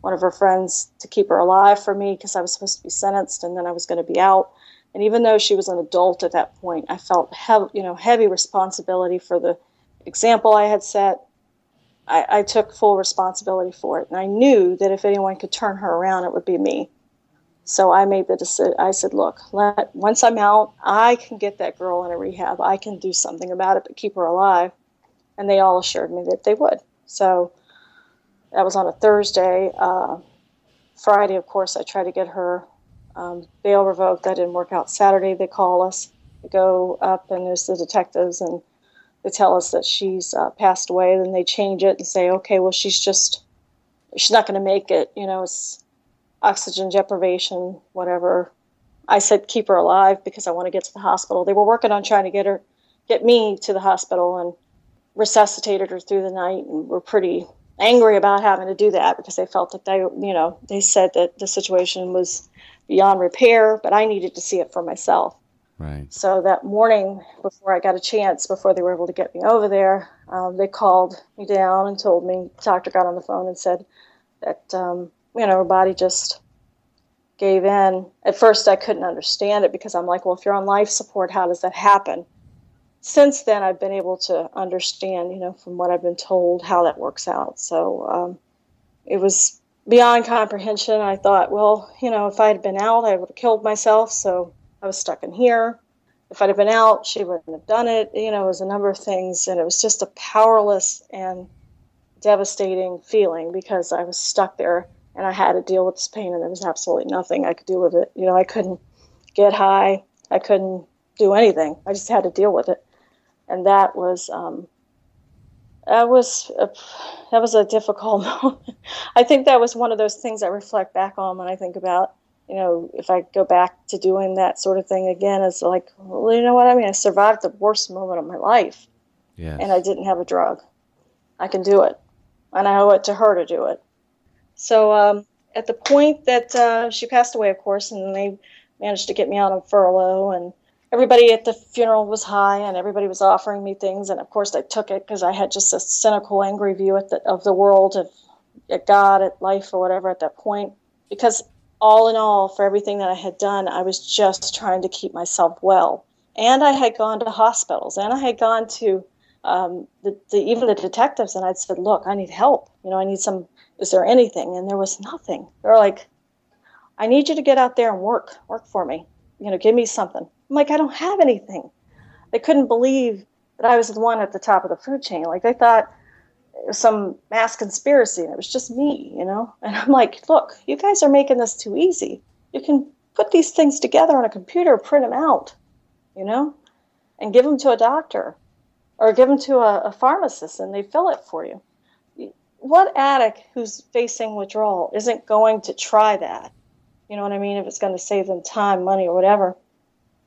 one of her friends to keep her alive for me because I was supposed to be sentenced, and then I was going to be out. And even though she was an adult at that point, I felt heavy, you know, heavy responsibility for the example I had set. I, I took full responsibility for it, and I knew that if anyone could turn her around, it would be me. So I made the decision. I said, "Look, let, once I'm out, I can get that girl in a rehab. I can do something about it, but keep her alive." And they all assured me that they would. So that was on a Thursday. Uh, Friday, of course, I tried to get her um, bail revoked. That didn't work out. Saturday, they call us. They go up, and there's the detectives, and they tell us that she's uh, passed away. Then they change it and say, "Okay, well, she's just she's not going to make it." You know, it's oxygen deprivation, whatever. I said keep her alive because I want to get to the hospital. They were working on trying to get her, get me to the hospital and resuscitated her through the night, and were pretty angry about having to do that because they felt that they, you know, they said that the situation was beyond repair, but I needed to see it for myself. Right. So that morning, before I got a chance, before they were able to get me over there, um, they called me down and told me. The doctor got on the phone and said that um, you know, her body just gave in. At first, I couldn't understand it because I'm like, well, if you're on life support, how does that happen? Since then, I've been able to understand, you know, from what I've been told, how that works out. So um, it was beyond comprehension. I thought, well, you know, if I had been out, I would have killed myself. So I was stuck in here. If I'd have been out, she wouldn't have done it. You know, it was a number of things. And it was just a powerless and devastating feeling because I was stuck there and I had to deal with this pain, and there was absolutely nothing I could do with it. You know, I couldn't get high, I couldn't do anything. I just had to deal with it, and that was um, that was a, that was a difficult moment. I think that was one of those things I reflect back on when I think about you know if I go back to doing that sort of thing again. It's like, well, you know what I mean? I survived the worst moment of my life, yes. and I didn't have a drug. I can do it, and I owe it to her to do it. So um, at the point that uh, she passed away, of course, and they managed to get me out on furlough, and everybody at the funeral was high, and everybody was offering me things, and of course I took it because I had just a cynical, angry view the, of the world, of at God, at life, or whatever at that point. Because all in all, for everything that I had done, I was just trying to keep myself well, and I had gone to hospitals, and I had gone to um, the, the, even the detectives, and I'd said, "Look, I need help. You know, I need some is there anything? And there was nothing. They're like, I need you to get out there and work, work for me. You know, give me something. I'm like, I don't have anything. They couldn't believe that I was the one at the top of the food chain. Like they thought it was some mass conspiracy and it was just me, you know? And I'm like, look, you guys are making this too easy. You can put these things together on a computer, print them out, you know, and give them to a doctor or give them to a, a pharmacist and they fill it for you what addict who's facing withdrawal isn't going to try that? You know what I mean? If it's going to save them time, money, or whatever.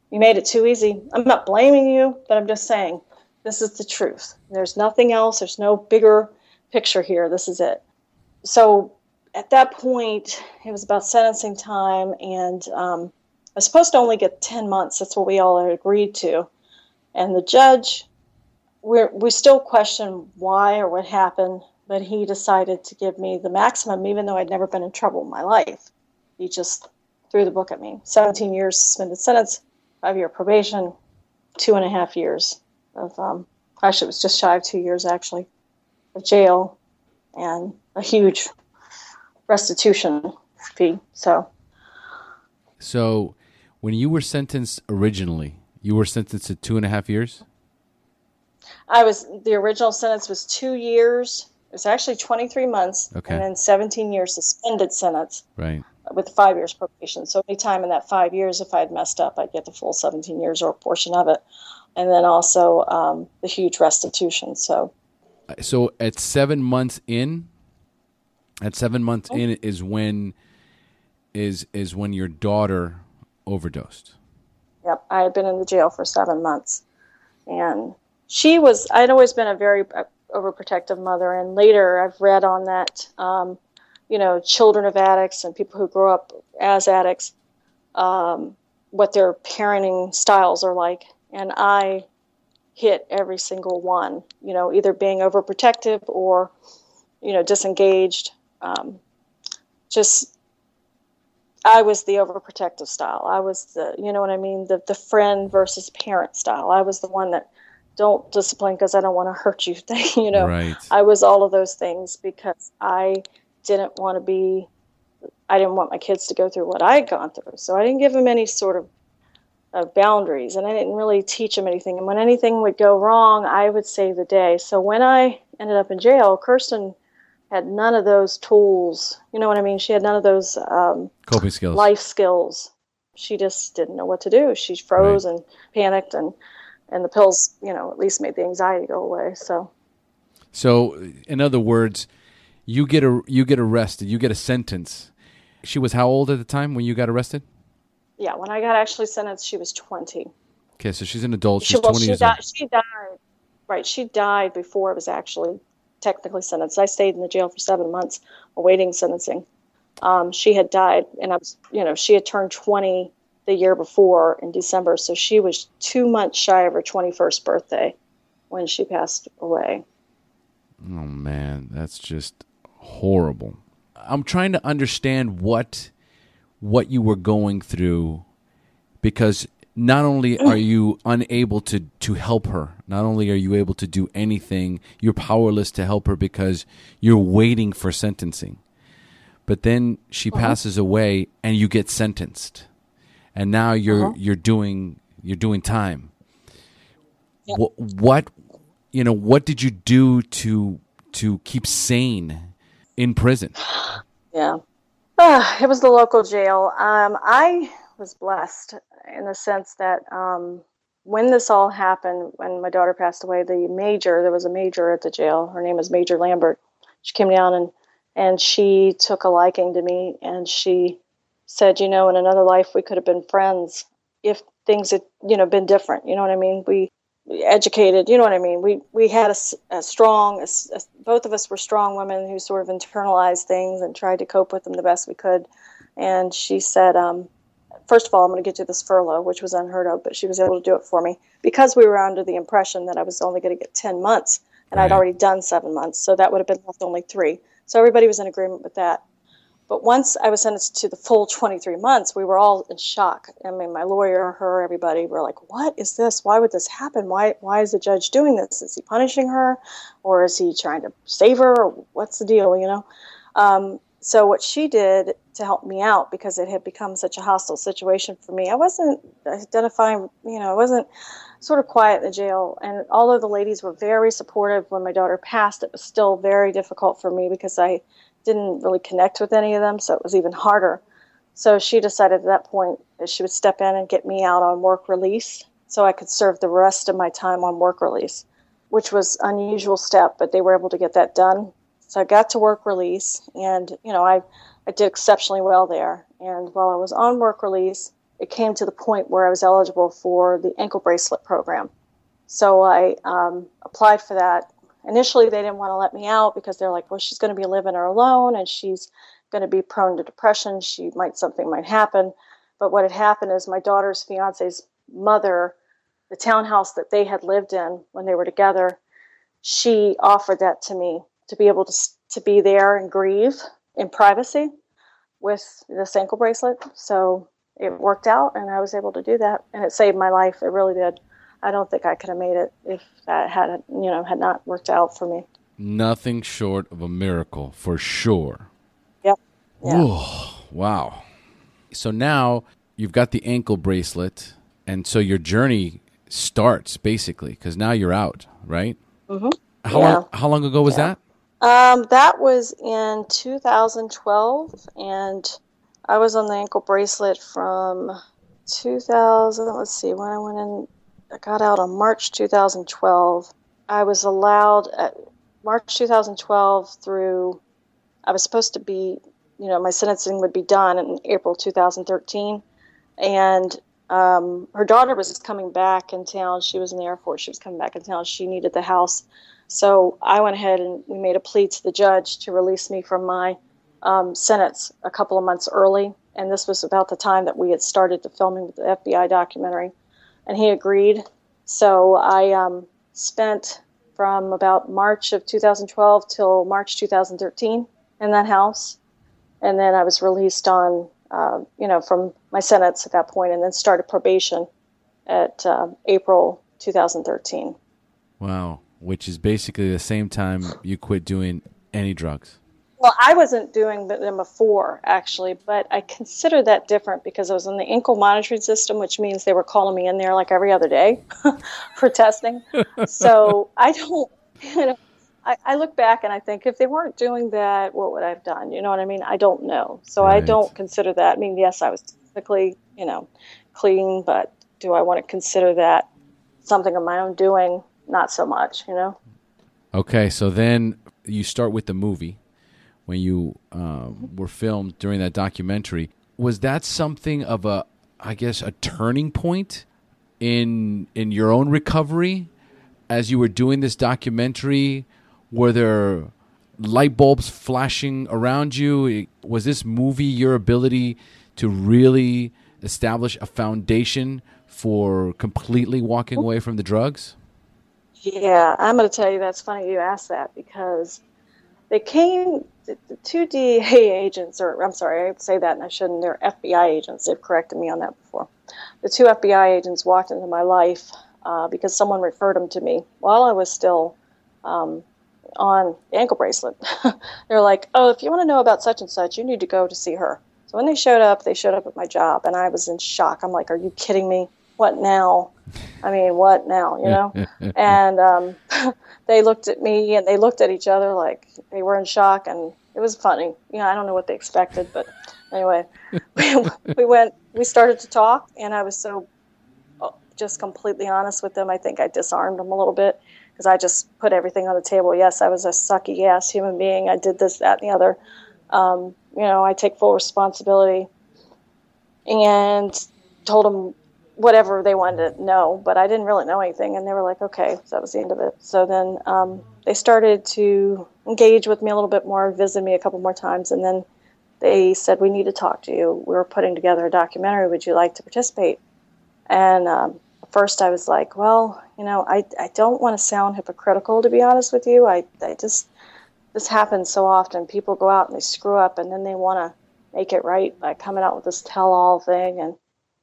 You made it too easy. I'm not blaming you, but I'm just saying this is the truth. There's nothing else. There's no bigger picture here. This is it. So at that point, it was about sentencing time, and um, I was supposed to only get 10 months. That's what we all had agreed to. And the judge we we still question why or what happened, but he decided to give me the maximum, even though I'd never been in trouble in my life. He just threw the book at me. 17 years suspended sentence, five year probation, two and a half years of, um, actually, it was just shy of two years actually, of jail, and a huge restitution fee. So, So, when you were sentenced originally, you were sentenced to two and a half years. I was the original sentence was two years. It was actually 23 months, Okay. and then 17 years suspended sentence Right. with five years probation. So any time in that five years, if I had messed up, I'd get the full 17 years or a portion of it, and then also um, the huge restitution. So So at seven months in, at seven months in is when is is when your daughter overdosed. Yep, I had been in the jail for seven months, and she was. I'd always been a very uh, overprotective mother, and later I've read on that. Um, you know, children of addicts and people who grow up as addicts, um, what their parenting styles are like, and I hit every single one. You know, either being overprotective or, you know, disengaged. Um, just I was the overprotective style. I was the, you know what I mean, the the friend versus parent style. I was the one that don't discipline because I don't want to hurt you thing. You know, Right. I was all of those things because I didn't want to be. I didn't want my kids to go through what I had gone through, so I didn't give them any sort of of boundaries, and I didn't really teach them anything. And when anything would go wrong, I would save the day. So when I ended up in jail, Kirstyn had none of those tools. You know what I mean? She had none of those um, Coping skills. life skills. She just didn't know what to do. She froze and panicked, and and the pills, you know, at least made the anxiety go away. So So, in other words, you get a you get arrested. You get a sentence. She was how old at the time when you got arrested? yeah, when I got actually sentenced, she was twenty. Okay, so she's an adult. She, She's well, twenty she years died. old. She died. Right, she died before it was actually technically sentenced. I stayed in the jail for seven months awaiting sentencing. Um, she had died, and I was, you know, she had turned twenty the year before in December, so she was two months shy of her twenty-first birthday when she passed away. Oh man, that's just horrible. I'm trying to understand what what you were going through because not only are you unable to to help her, not only are you able to do anything, you're powerless to help her because you're waiting for sentencing. But then she uh-huh. passes away and you get sentenced. And now you're you're doing you're doing time. What, what you know, what did you do to to keep sane in prison? Yeah. Ah, it was the local jail. Um, I was blessed in the sense that um, when this all happened, when my daughter passed away, the major, there was a major at the jail. Her name was Major Lambert. She came down and, and she took a liking to me and she said, you know, in another life we could have been friends if things had, you know, been different. You know what I mean? We, we educated, you know what I mean? We, we had a strong, a a- both of us were strong women who sort of internalized things and tried to cope with them the best we could. And she said, um, first of all, I'm going to get you this furlough, which was unheard of, but she was able to do it for me because we were under the impression that I was only going to get 10 months and I'd already done seven months. So that would have been left only three. So everybody was in agreement with that. But once I was sentenced to the full 23 months, we were all in shock. I mean, my lawyer, her, everybody were like, "What is this? Why would this happen? Why why is the judge doing this? Is he punishing her, or is he trying to save her? What's the deal?" You know. Um, so what she did to help me out because it had become such a hostile situation for me, I wasn't identifying. You know, I wasn't sort of quiet in the jail. And although the ladies were very supportive when my daughter passed, it was still very difficult for me because I didn't really connect with any of them, so it was even harder. So she decided at that point that she would step in and get me out on work release so I could serve the rest of my time on work release, which was unusual step, but they were able to get that done. So I got to work release and, you know, I, I did exceptionally well there. And while I was on work release, it came to the point where I was eligible for the ankle bracelet program. So I um, applied for that initially they didn't want to let me out because they're like well she's going to be living her alone and she's going to be prone to depression she might something might happen but what had happened is my daughter's fiance's mother the townhouse that they had lived in when they were together, she offered that to me to be able to to be there and grieve in privacy with this ankle bracelet. So it worked out, and I was able to do that, and it saved my life. It really did. I don't think I could have made it if that had you know had not worked out for me. Nothing short of a miracle, for sure. Yep. Yeah. Ooh, wow. So now you've got the ankle bracelet, and so your journey starts basically because now you're out, right? Mm-hmm. How Yeah. long? How long ago was Yeah. that? Um, that was in 2012, and I was on the ankle bracelet from 2000. Let's see, when I went in, got out on March 2012. I was allowed at March 2012 through. I was supposed to be, you know, my sentencing would be done in April 2013, and um, her daughter was coming back in town. She was in the Air Force. She was coming back in town. She needed the house. So I went ahead and we made a plea to the judge to release me from my um, sentence a couple of months early. And this was about the time that we had started the filming of the FBI documentary. And he agreed. So I um, spent from about March of 2012 till March 2013 in that house. And then I was released on, uh, you know, from my sentence at that point and then started probation at uh, April 2013. Wow. Which is basically the same time you quit doing any drugs. Well, I wasn't doing them before, actually, but I consider that different because I was in the ankle monitoring system, which means they were calling me in there like every other day for testing. so I don't, you know, I, I look back and I think if they weren't doing that, what would I have done? You know what I mean? I don't know. So I don't consider that. I mean, yes, I was typically, you know, clean, but do I want to consider that something of my own doing? Not so much, you know? Okay, so then you start with the movie when you um, were filmed during that documentary. Was that something of a, I guess, a turning point in in your own recovery as you were doing this documentary? Were there light bulbs flashing around you? Was this movie your ability to really establish a foundation for completely walking away from the drugs? Yeah, I'm going to tell you that's funny you asked that because they came, the, the two DEA agents, or I'm sorry, I say that and I shouldn't, they're FBI agents. They've corrected me on that before. The two FBI agents walked into my life uh, because someone referred them to me while I was still um, on the ankle bracelet. they're like, oh, if you want to know about such and such, you need to go to see her. So when they showed up, they showed up at my job, and I was in shock. I'm like, are you kidding me? What now? I mean, what now? You know? and um, they looked at me and they looked at each other like they were in shock, and it was funny. Know, I don't know what they expected, but anyway, we, we went, we started to talk, and I was so uh, just completely honest with them. I think I disarmed them a little bit because I just put everything on the table. Yes, I was a sucky ass human being. I did this, that, and the other. Um, you know, I take full responsibility and told them whatever they wanted to know, but I didn't really know anything. And they were like, okay, so that was the end of it. So then um, they started to engage with me a little bit more, visit me a couple more times, and then they said, we need to talk to you. We're putting together a documentary. Would you like to participate? And um, first I was like, well, you know, I, I don't want to sound hypocritical, to be honest with you. I, I just, this happens so often. People go out and they screw up and then they want to make it right by coming out with this tell all thing. And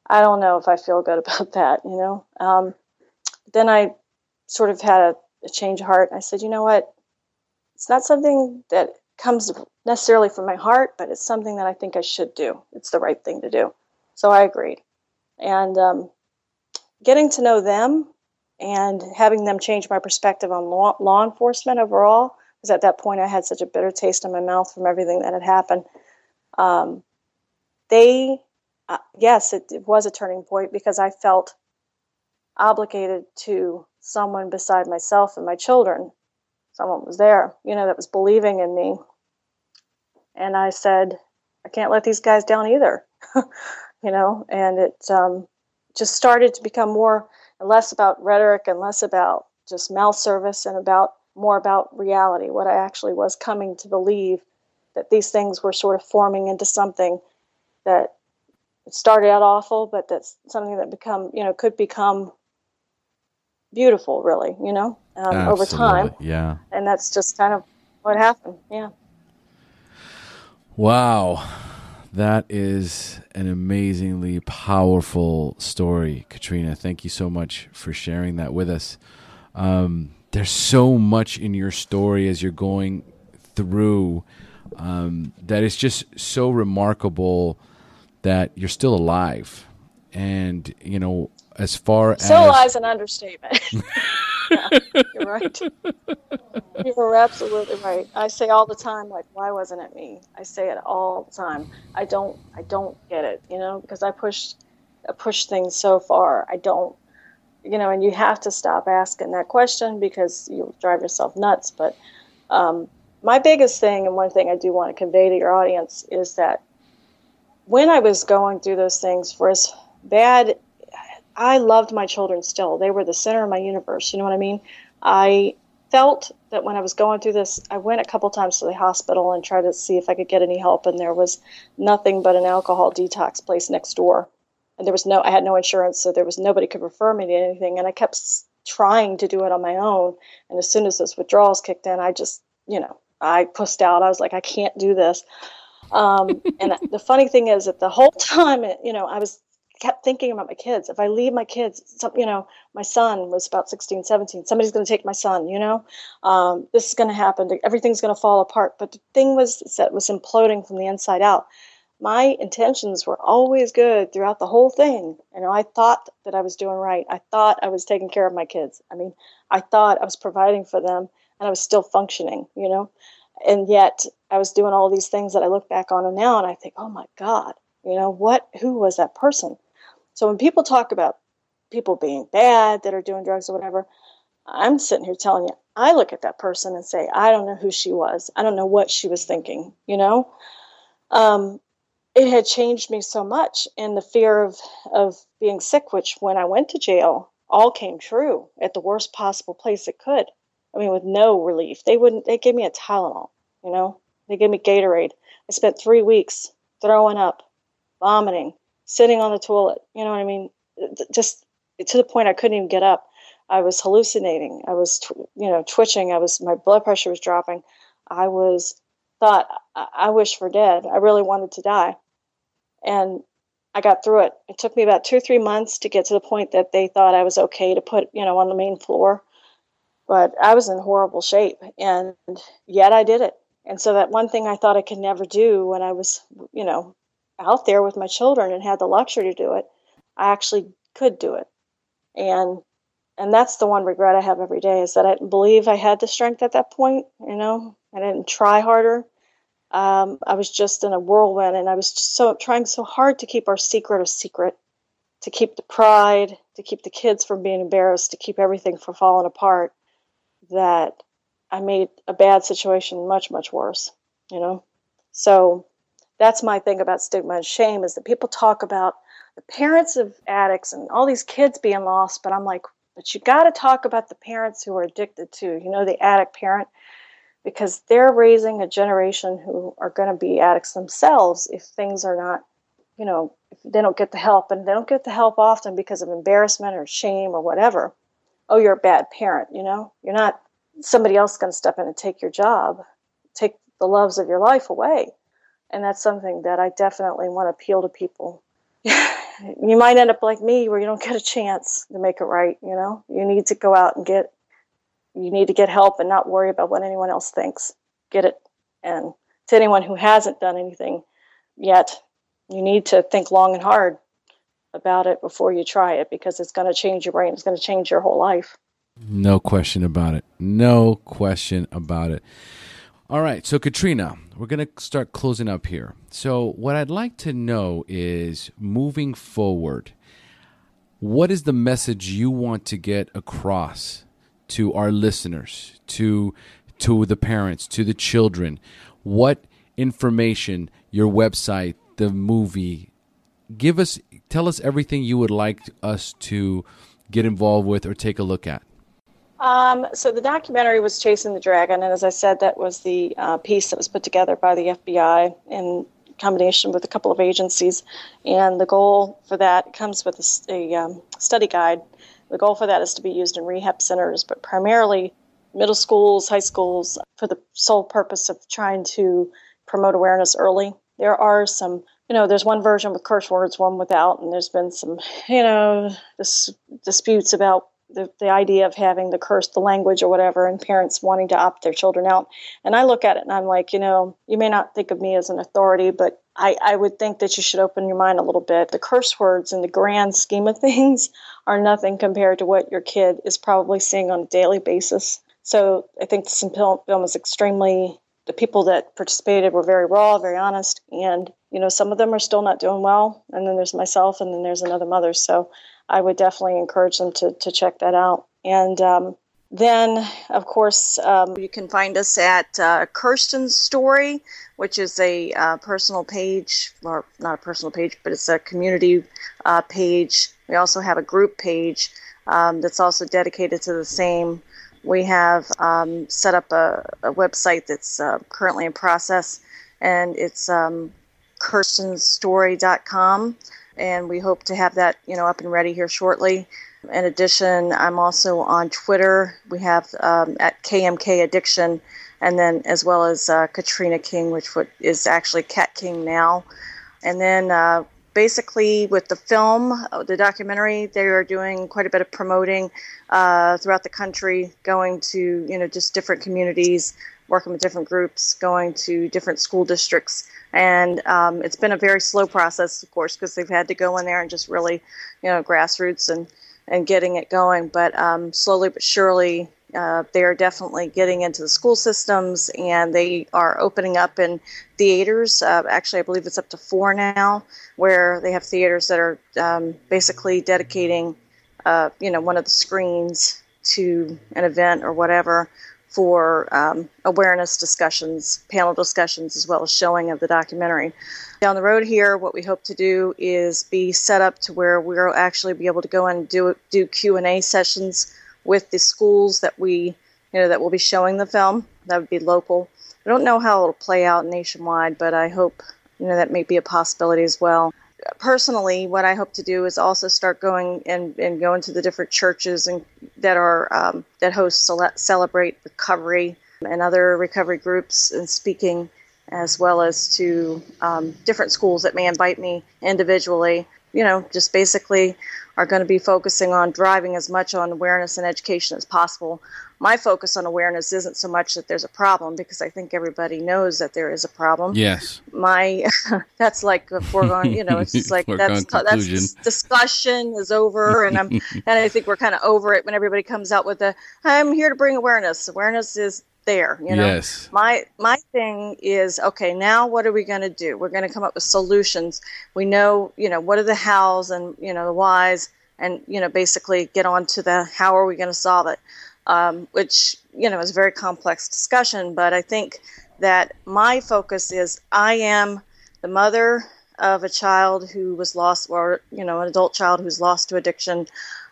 I don't know if I feel good about that, you know. Um, then I sort of had a, a change of heart. I said, you know what? It's not something that comes necessarily from my heart, but it's something that I think I should do. It's the right thing to do. So I agreed. And um, getting to know them and having them change my perspective on law, law enforcement overall, because at that point I had such a bitter taste in my mouth from everything that had happened. Um, they, uh, yes, it, it was a turning point because I felt obligated to someone beside myself and my children. Someone was there, you know, that was believing in me. And I said, I can't let these guys down either, you know, and it um, just started to become more and less about rhetoric and less about just mouth service and about more about reality, what I actually was coming to believe that these things were sort of forming into something that started out awful, but that's something that become, you know, could become beautiful, really, you know, um, over time. Yeah. And that's just kind of what happened. Yeah. Wow. That is an amazingly powerful story, Katrina. Thank you so much for sharing that with us. Um, there's so much in your story as you're going through um, that is just so remarkable that you're still alive. And, you know, as far still as. alive is an understatement. yeah, you're right. You're absolutely right. I say all the time, like, why wasn't it me? I say it all the time. I don't, I don't get it, you know, because I push, I push things so far. I don't, you know, and you have to stop asking that question because you'll drive yourself nuts. But um, my biggest thing, and one thing I do want to convey to your audience, is that when I was going through those things, for as bad I loved my children still. They were the center of my universe. You know what I mean? I felt that when I was going through this, I went a couple times to the hospital and tried to see if I could get any help, and there was nothing but an alcohol detox place next door. And there was no, I had no insurance, so there was nobody could refer me to anything. And I kept trying to do it on my own. And as soon as those withdrawals kicked in, I just, you know, I pushed out. I was like, I can't do this. Um, and the funny thing is that the whole time, you know, I was kept thinking about my kids. If I leave my kids, some, you know, my son was about 16, 17. Somebody's going to take my son, you know, um, this is going to happen. Everything's going to fall apart. But the thing was that was imploding from the inside out. My intentions were always good throughout the whole thing. You know, I thought that I was doing right. I thought I was taking care of my kids. I mean, I thought I was providing for them and I was still functioning, you know, and yet I was doing all these things that I look back on them now and I think, oh my God, you know, what, who was that person? So when people talk about people being bad that are doing drugs or whatever, I'm sitting here telling you, I look at that person and say, I don't know who she was. I don't know what she was thinking, you know? Um, it had changed me so much. And the fear of, of being sick, which when I went to jail, all came true at the worst possible place it could. I mean, with no relief. They wouldn't, they gave me a Tylenol, you know? They gave me Gatorade. I spent three weeks throwing up, vomiting, sitting on the toilet. You know what I mean? Just to the point I couldn't even get up. I was hallucinating. I was, you know, twitching. I was, my blood pressure was dropping. I was thought I, I wish for dead. I really wanted to die, and I got through it. It took me about two or three months to get to the point that they thought I was okay to put, you know, on the main floor. But I was in horrible shape, and yet I did it. And so that one thing I thought I could never do when I was, you know, out there with my children and had the luxury to do it, I actually could do it. And and that's the one regret I have every day is that I didn't believe I had the strength at that point. You know, I didn't try harder. Um, I was just in a whirlwind, and I was so trying so hard to keep our secret a secret, to keep the pride, to keep the kids from being embarrassed, to keep everything from falling apart. That I made a bad situation much much worse. You know, so that's my thing about stigma and shame is that people talk about the parents of addicts and all these kids being lost, but I'm like, but you got to talk about the parents who are addicted too. You know, the addict parent, because they're raising a generation who are going to be addicts themselves if things are not, you know, if they don't get the help, and they don't get the help often because of embarrassment or shame or whatever. Oh, you're a bad parent. You know, you're not. Somebody else going to step in and take your job, take the loves of your life away and that's something that I definitely want to appeal to people. you might end up like me where you don't get a chance to make it right, you know? You need to go out and get you need to get help and not worry about what anyone else thinks. Get it. And to anyone who hasn't done anything yet, you need to think long and hard about it before you try it because it's going to change your brain. It's going to change your whole life. No question about it. No question about it. All right. So, Katrina, we're going to start closing up here. So, what I'd like to know is moving forward, what is the message you want to get across to our listeners, to to the parents, to the children? What information, your website, the movie, give us tell us everything you would like us to get involved with or take a look at. Um, so the documentary was Chasing the Dragon, and as I said, that was the uh, piece that was put together by the FBI in combination with a couple of agencies. And the goal for that comes with a, a um, study guide The goal for that is to be used in rehab centers, but primarily middle schools, high schools, for the sole purpose of trying to promote awareness early. There are some, you know, there's one version with curse words, one without, and there's been some, you know, dis- disputes about the, the idea of having the curse, the language or whatever, and parents wanting to opt their children out. And I look at it and I'm like, you know, you may not think of me as an authority, but I, I would think that you should open your mind a little bit. The curse words in the grand scheme of things are nothing compared to what your kid is probably seeing on a daily basis. So I think this film is extremely, the people that participated were very raw, very honest, and, you know, some of them are still not doing well. And then there's myself, and then there's another mother. So I would definitely encourage them to, to check that out. And um, then, of course, um, you can find us at uh, Kirstyn's Story, which is a uh, personal page, or not a personal page, but it's a community uh, page. We also have a group page um, that's also dedicated to the same. We have um, set up a, a website that's uh, currently in process, and it's um, kirstynsstory.com and we hope to have that you know up and ready here shortly. In addition, I'm also on Twitter. We have um, at KMK Addiction, and then as well as uh, Katrina King, which is actually Cat King now. And then uh, basically with the film, uh, the documentary, they are doing quite a bit of promoting uh, throughout the country, going to you know just different communities, working with different groups, going to different school districts and um, it's been a very slow process, of course, because they've had to go in there and just really, you know, grassroots and and getting it going. But um, slowly but surely, uh, they are definitely getting into the school systems, and they are opening up in theaters. Uh, actually, I believe it's up to four now, where they have theaters that are um, basically dedicating, uh, you know, one of the screens to an event or whatever for um, awareness discussions, panel discussions, as well as showing of the documentary. Down the road here, what we hope to do is be set up to where we'll actually be able to go and do do Q and A sessions with the schools that we, you know, that will be showing the film. That would be local. I don't know how it'll play out nationwide, but I hope you know that may be a possibility as well personally, what I hope to do is also start going and, and going to the different churches and that are um, that host cele- celebrate recovery and other recovery groups and speaking, as well as to um, different schools that may invite me individually. You know, just basically are going to be focusing on driving as much on awareness and education as possible. My focus on awareness isn't so much that there's a problem because I think everybody knows that there is a problem. Yes. My that's like a foregone, you know, it's just like that's that's discussion is over and I'm and I think we're kind of over it when everybody comes out with the I'm here to bring awareness. Awareness is there you know? Yes. my my thing is okay now what are we going to do? We're going to come up with solutions. We know you know what are the hows and you know the whys and you know basically get on to the how are we going to solve it um, which you know is a very complex discussion but i think that my focus is i am the mother of a child who was lost or you know an adult child who's lost to addiction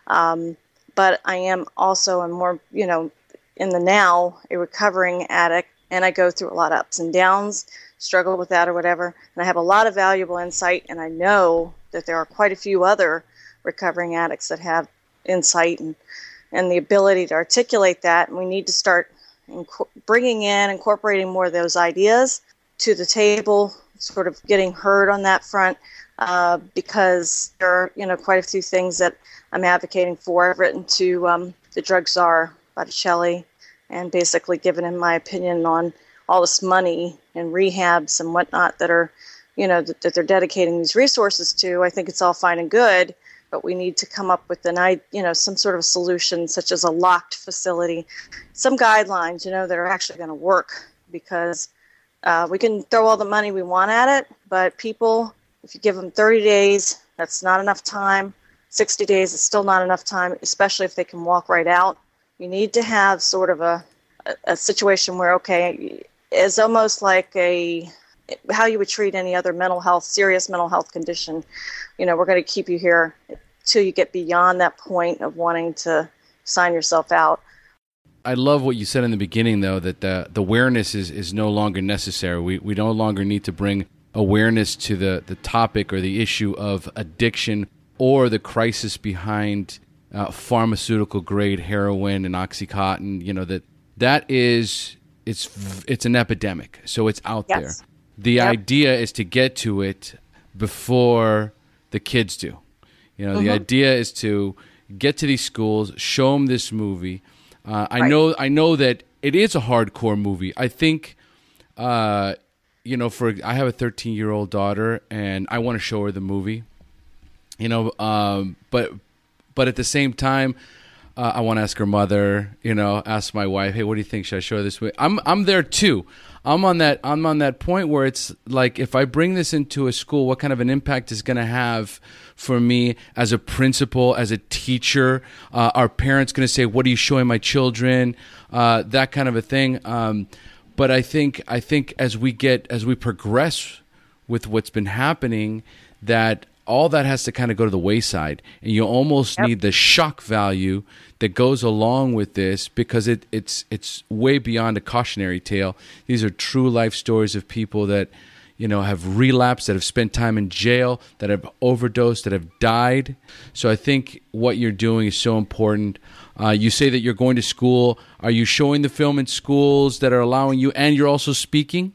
um, but i am also a more you know in the now a recovering addict and I go through a lot of ups and downs, struggle with that or whatever. And I have a lot of valuable insight, and I know that there are quite a few other recovering addicts that have insight and, and the ability to articulate that. And we need to start inc- bringing in, incorporating more of those ideas to the table, sort of getting heard on that front, uh, because there are, you know, quite a few things that I'm advocating for. I've written to um, the drug czar Botticelli and basically given him my opinion on all this money and rehabs and whatnot that are, you know, that, that they're dedicating these resources to. I think it's all fine and good, but we need to come up with an, I, you know, some sort of solution, such as a locked facility, some guidelines, you know, that are actually going to work because uh, we can throw all the money we want at it, but people, if you give them 30 days, that's not enough time. 60 days is still not enough time, especially if they can walk right out you need to have sort of a, a, situation where, okay, it's almost like a how you would treat any other mental health, serious mental health condition. You know, we're going to keep you here till you get beyond that point of wanting to sign yourself out. I love what you said in the beginning, though, that the, the awareness is, is no longer necessary. We, we no longer need to bring awareness to the, the topic or the issue of addiction or the crisis behind uh, pharmaceutical grade heroin and oxycontin. You know that that is it's it's an epidemic, so it's out Yes. there. The Yep. idea is to get to it before the kids do. You know, Mm-hmm. the idea is to get to these schools, show them this movie. Uh, I Right. know, I know that it is a hardcore movie. I think, uh, you know, for I have a 13 year old daughter, and I want to show her the movie. You know, um, but but at the same time, uh, I want to ask her mother. You know, ask my wife, hey, what do you think? Should I show her this movie? I'm I'm there too. I'm on that I'm on that point where it's like if I bring this into a school, what kind of an impact is going to have for me as a principal, as a teacher? Uh, are parents going to say, "What are you showing my children?" Uh, that kind of a thing. Um, but I think I think as we get as we progress with what's been happening, that all that has to kind of go to the wayside, and you almost need the shock value that goes along with this because it, it's it's way beyond a cautionary tale. These are true life stories of people that you know have relapsed, that have spent time in jail, that have overdosed, that have died. So I think what you're doing is so important. Uh, you say that you're going to school. Are you showing the film in schools that are allowing you, and you're also speaking?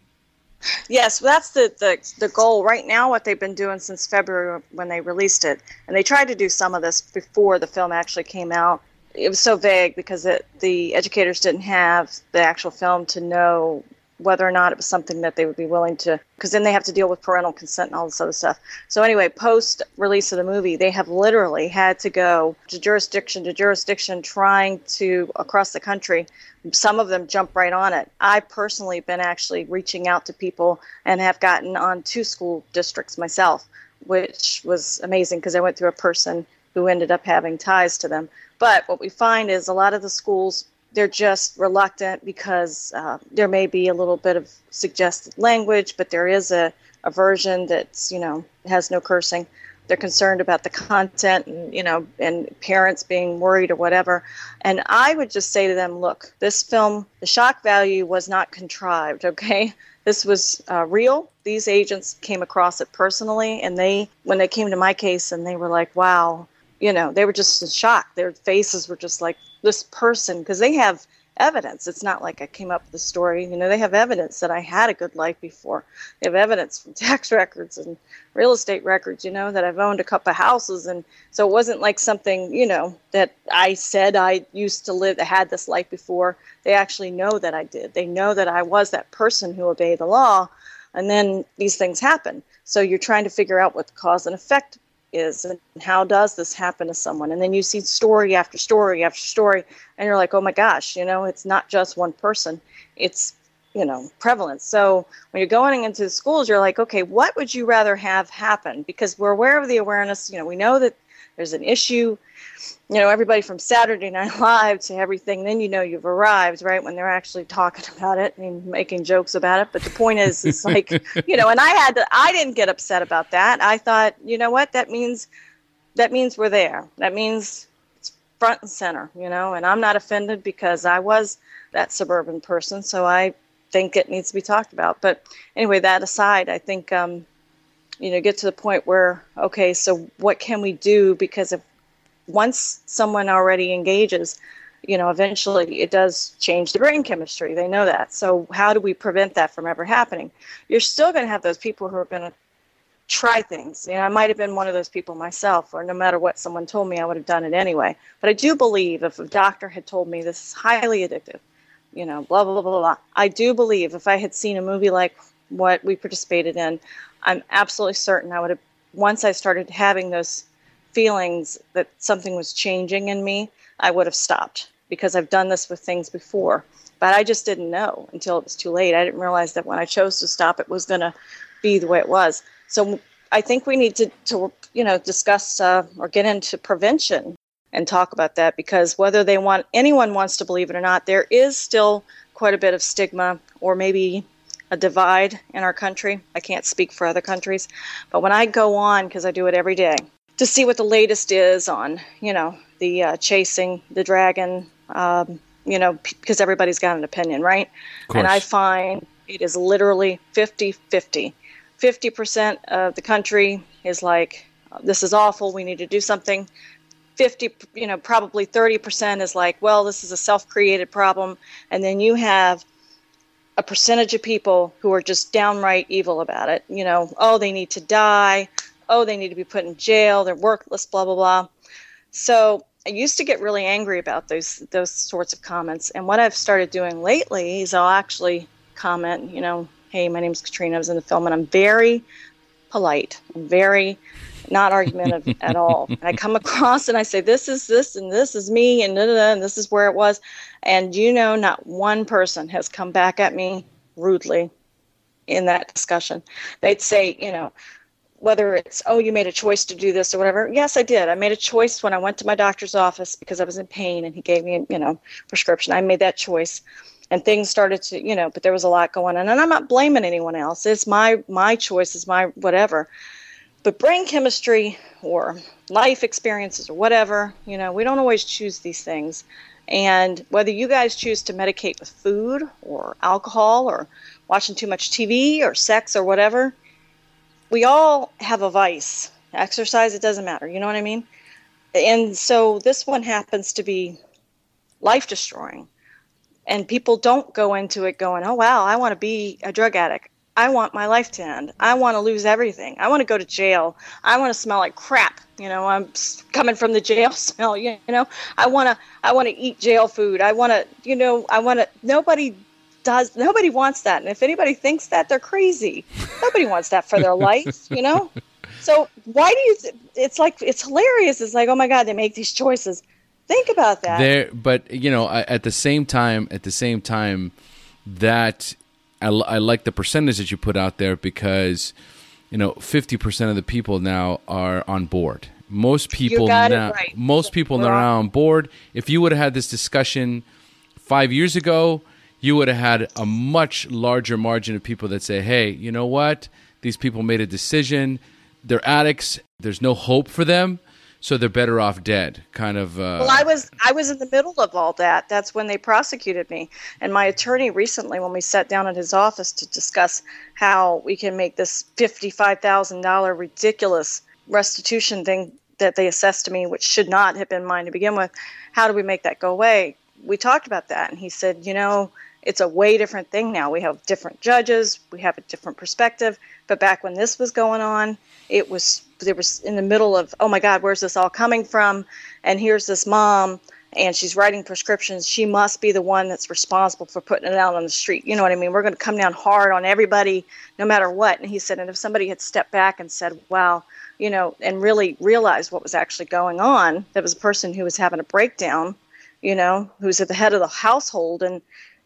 Yes, that's the, the the goal right now. What they've been doing since February when they released it, and they tried to do some of this before the film actually came out. It was so vague because it, the educators didn't have the actual film to know whether or not it was something that they would be willing to. Because then they have to deal with parental consent and all this other stuff. So anyway, post release of the movie, they have literally had to go to jurisdiction to jurisdiction, trying to across the country some of them jump right on it. I personally been actually reaching out to people and have gotten on two school districts myself, which was amazing because I went through a person who ended up having ties to them. But what we find is a lot of the schools they're just reluctant because uh, there may be a little bit of suggested language, but there is a, a version that's you know has no cursing. They're concerned about the content and you know and parents being worried or whatever. And I would just say to them, look, this film, the shock value was not contrived. Okay, this was uh, real. These agents came across it personally, and they when they came to my case and they were like, wow, you know, they were just in shock. Their faces were just like this person because they have evidence. It's not like I came up with the story. You know, they have evidence that I had a good life before. They have evidence from tax records and real estate records, you know, that I've owned a couple of houses. And so it wasn't like something, you know, that I said I used to live, I had this life before. They actually know that I did. They know that I was that person who obeyed the law. And then these things happen. So you're trying to figure out what the cause and effect is and how does this happen to someone? And then you see story after story after story and you're like oh my gosh you know it's not just one person. It's you know prevalent. So when you're going into the schools you're like okay what would you rather have happen? Because we're aware of the awareness. You know we know that there's an issue you know everybody from saturday night live to everything then you know you've arrived right when they're actually talking about it and making jokes about it. But the point is it's like you know and i had to i didn't get upset about that. I thought you know what that means that means we're there. That means it's front and center you know and i'm not offended because i was that suburban person so i think it needs to be talked about. But anyway that aside i think um you know get to the point where okay so what can we do? Because if once someone already engages, you know, eventually it does change the brain chemistry. They know that. So how do we prevent that from ever happening? You're still going to have those people who are going to try things. You know, I might have been one of those people myself, or no matter what someone told me, I would have done it anyway. But I do believe if a doctor had told me this is highly addictive, you know, blah blah blah blah blah, I do believe if I had seen a movie like what we participated in, I'm absolutely certain I would have. Once I started having those feelings that something was changing in me, I would have stopped because I've done this with things before. But I just didn't know until it was too late. I didn't realize that when I chose to stop, it was going to be the way it was. So I think we need to, to you know, discuss uh, or get into prevention and talk about that because whether they want anyone wants to believe it or not, there is still quite a bit of stigma or maybe a divide in our country. I can't speak for other countries, but when I go on because I do it every day to see what the latest is on, you know, the uh, chasing the dragon, um, you know, because everybody's got an opinion, right? And I find it is literally 50 50. 50% of the country is like, this is awful, we need to do something. 50, you know, probably 30% is like, well, this is a self created problem. And then you have a percentage of people who are just downright evil about it. You know, oh, they need to die. Oh, they need to be put in jail. They're worthless, blah, blah, blah. So I used to get really angry about those those sorts of comments. And what I've started doing lately is I'll actually comment, you know, hey, my name is Katrina. I was in the film, and I'm very polite. I'm very not argumentative at all. And I come across and I say, this is this, and this is me, and, da, da, da, and this is where it was. And you know, not one person has come back at me rudely in that discussion. They'd say, you know, whether it's, oh, you made a choice to do this or whatever. Yes, I did. I made a choice when I went to my doctor's office because I was in pain and he gave me, you know, prescription. I made that choice and things started to, you know, but there was a lot going on. And I'm not blaming anyone else. It's my my choice, it's my whatever. But brain chemistry or life experiences or whatever, you know, we don't always choose these things. And whether you guys choose to medicate with food or alcohol or watching too much TV or sex or whatever, we all have a vice. Exercise, it doesn't matter. You know what I mean? And so this one happens to be life destroying. And people don't go into it going, oh, wow, I want to be a drug addict. I want my life to end. I want to lose everything. I want to go to jail. I want to smell like crap. You know, I'm coming from the jail smell. You know, I want to. I want to eat jail food. I want to. You know, I want to. Nobody does. Nobody wants that. And if anybody thinks that, they're crazy. nobody wants that for their life. You know. So why do you? It's like it's hilarious. It's like, oh my god, they make these choices. Think about that. There, but you know, at the same time, at the same time, that I, I like the percentage that you put out there because you know 50% of the people now are on board most people now right. most people now are on board if you would have had this discussion five years ago you would have had a much larger margin of people that say hey you know what? These people made a decision. They're addicts. There's no hope for them so they're better off dead kind of uh, well i was i was in the middle of all that. That's when they prosecuted me. And my attorney recently when we sat down at his office to discuss how we can make this $55000 ridiculous restitution thing that they assessed to me which should not have been mine to begin with how do we make that go away? We talked about that. And he said you know it's a way different thing now. We have different judges we have a different perspective. But back when this was going on it was there was in the middle of oh my god where's this all coming from? And here's this mom and she's writing prescriptions. She must be the one that's responsible for putting it out on the street. You know what i mean? We're going to come down hard on everybody no matter what. And he said and if somebody had stepped back and said wow you know and really realized what was actually going on there was a person who was having a breakdown you know who's at the head of the household and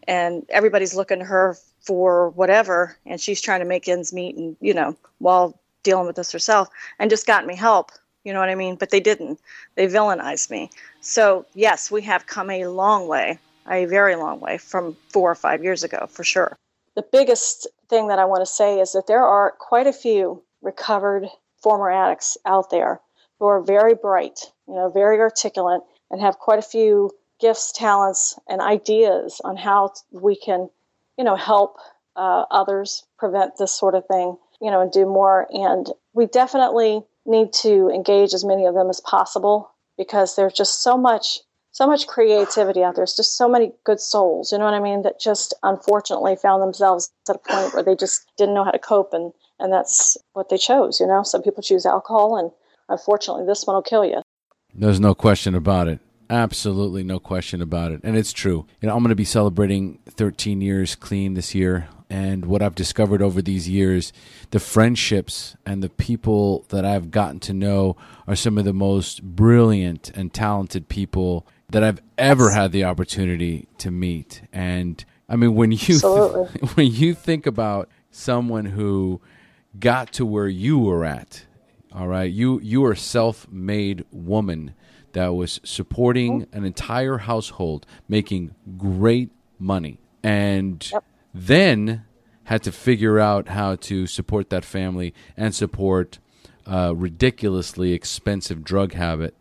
and everybody's looking to her for whatever and she's trying to make ends meet and you know while dealing with this herself and just got me help. You know what I mean? But they didn't. They villainized me. So, yes, we have come a long way, a very long way from four or five years ago, for sure. The biggest thing that I want to say is that there are quite a few recovered former addicts out there who are very bright, you know, very articulate, and have quite a few gifts, talents, and ideas on how we can, you know, help uh, others prevent this sort of thing you know, and do more. And we definitely need to engage as many of them as possible because there's just so much so much creativity out there. There's just so many good souls, you know what I mean, that just unfortunately found themselves at a point where they just didn't know how to cope and and that's what they chose, you know. Some people choose alcohol and unfortunately this one will kill you. There's no question about it. Absolutely no question about it. And it's true. You know, I'm going to be celebrating 13 years clean this year and what I've discovered over these years, the friendships and the people that I've gotten to know are some of the most brilliant and talented people that I've ever had the opportunity to meet. And I mean, when you th- when you think about someone who got to where you were at, all right, you you are a self-made woman that was supporting an entire household, making great money, and. Yep then had to figure out how to support that family and support a ridiculously expensive drug habit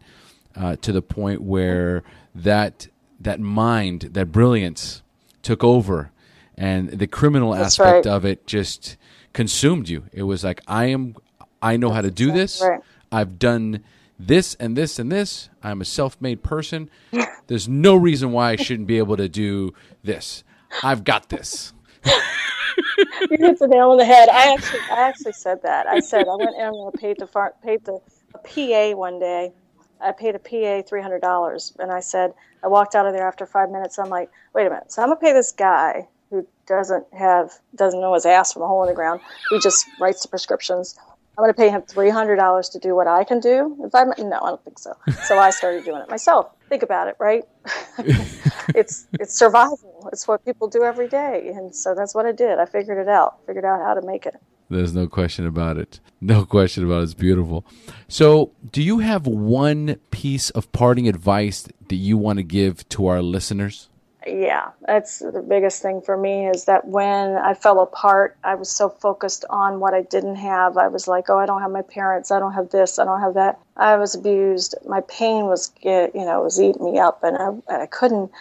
uh, to the point where that that mind, that brilliance, took over, and the criminal That's aspect right. of it just consumed you. It was like I am, I know how to do this. Right. I've done this and this and this. I'm a self made person. There's no reason why I shouldn't be able to do this. I've got this. you hit the nail on the head. I actually, I actually said that. I said I went in and paid the paid the a PA one day. I paid a PA three hundred dollars, and I said I walked out of there after five minutes. I'm like, wait a minute. So I'm gonna pay this guy who doesn't have doesn't know his ass from a hole in the ground. He just writes the prescriptions. I'm going to pay him three hundred dollars to do what I can do. If I'm no, I don't think so. So I started doing it myself. Think about it, right? it's it's survival. It's what people do every day, and so that's what I did. I figured it out. Figured out how to make it. There's no question about it. No question about it. It's beautiful. So, do you have one piece of parting advice that you want to give to our listeners? Yeah, that's the biggest thing for me is that when I fell apart, I was so focused on what I didn't have. I was like, oh, I don't have my parents. I don't have this. I don't have that. I was abused. My pain was, you know, was eating me up, and I, and I couldn't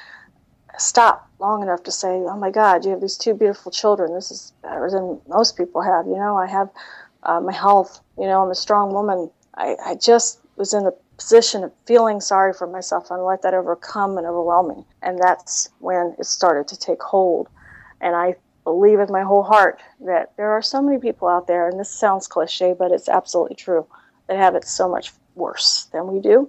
stop long enough to say, oh my God, you have these two beautiful children. This is better than most people have. You know, I have uh, my health. You know, I'm a strong woman. I, I just was in a position of feeling sorry for myself and let that overcome and overwhelm me. And that's when it started to take hold. And I believe with my whole heart that there are so many people out there, and this sounds cliche, but it's absolutely true, that have it so much worse than we do.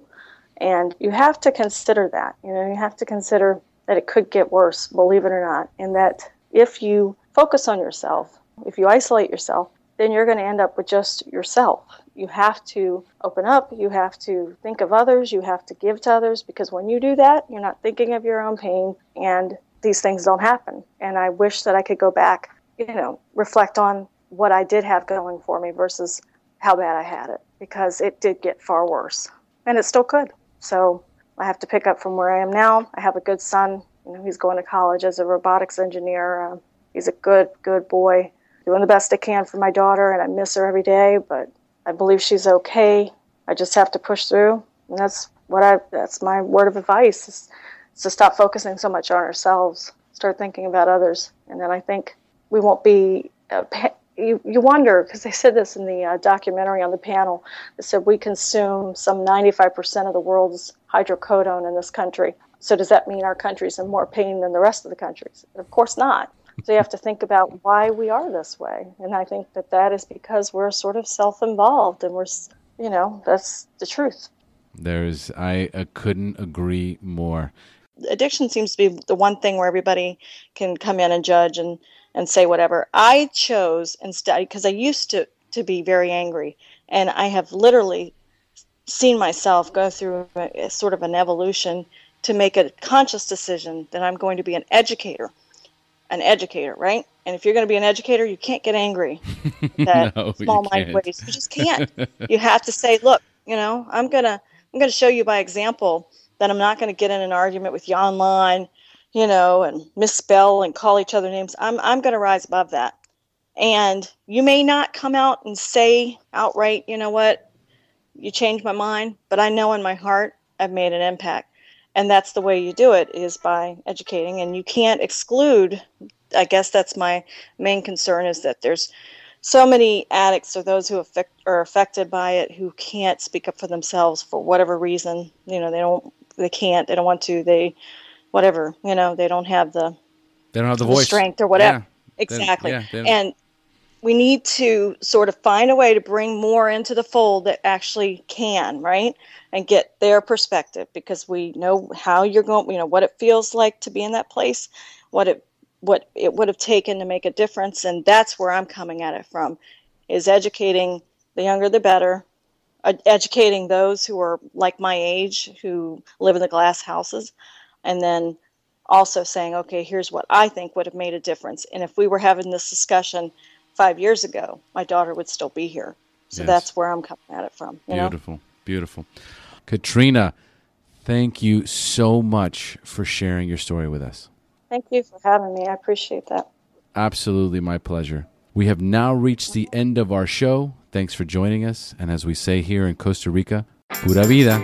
And you have to consider that. You know, you have to consider that it could get worse, believe it or not, and that if you focus on yourself, if you isolate yourself, then you're going to end up with just yourself you have to open up, you have to think of others, you have to give to others because when you do that, you're not thinking of your own pain and these things don't happen. And I wish that I could go back, you know, reflect on what I did have going for me versus how bad I had it because it did get far worse and it still could. So I have to pick up from where I am now. I have a good son. You know, he's going to college as a robotics engineer. Uh, he's a good, good boy, doing the best I can for my daughter, and I miss her every day. But I believe she's okay. I just have to push through. And that's what I that's my word of advice is, is to stop focusing so much on ourselves, start thinking about others. And then I think we won't be uh, you, you wonder because they said this in the uh, documentary on the panel. They said we consume some 95% of the world's hydrocodone in this country. So does that mean our country's in more pain than the rest of the countries? Of course not. So you have to think about why we are this way. And I think that that is because we're sort of self involved and we're, you know, that's the truth. There's, I, I couldn't agree more. Addiction seems to be the one thing where everybody can come in and judge and, and say whatever. I chose instead, because I used to, to be very angry. And I have literally seen myself go through a, a sort of an evolution to make a conscious decision that I'm going to be an educator an educator, right? And if you're going to be an educator, you can't get angry at no, small mind ways. You just can't. you have to say, look, you know, I'm gonna I'm gonna show you by example that I'm not going to get in an argument with you online, you know, and misspell and call each other names. I'm I'm going to rise above that. And you may not come out and say outright, you know what, you changed my mind, but I know in my heart I've made an impact and that's the way you do it is by educating. And you can't exclude i guess that's my main concern is that there's so many addicts or those who affect, are affected by it who can't speak up for themselves for whatever reason. You know they don't they can't they don't want to they whatever you know they don't have the they don't have the, the voice. strength or whatever. Yeah. exactly. yeah, and we need to sort of find a way to bring more into the fold that actually can right? And get their perspective because we know how you're going you know what it feels like to be in that place what it what it would have taken to make a difference and that's where i'm coming at it from is educating the younger the better educating those who are like my age who live in the glass houses and then also saying okay here's what i think would have made a difference. And if we were having this discussion five years ago my daughter would still be here so yes. that's where i'm coming at it from beautiful know? beautiful Katrina, thank you so much for sharing your story with us. Thank you for having me. I appreciate that. Absolutely, my pleasure. We have now reached the end of our show. Thanks for joining us. And as we say here in Costa Rica, pura vida.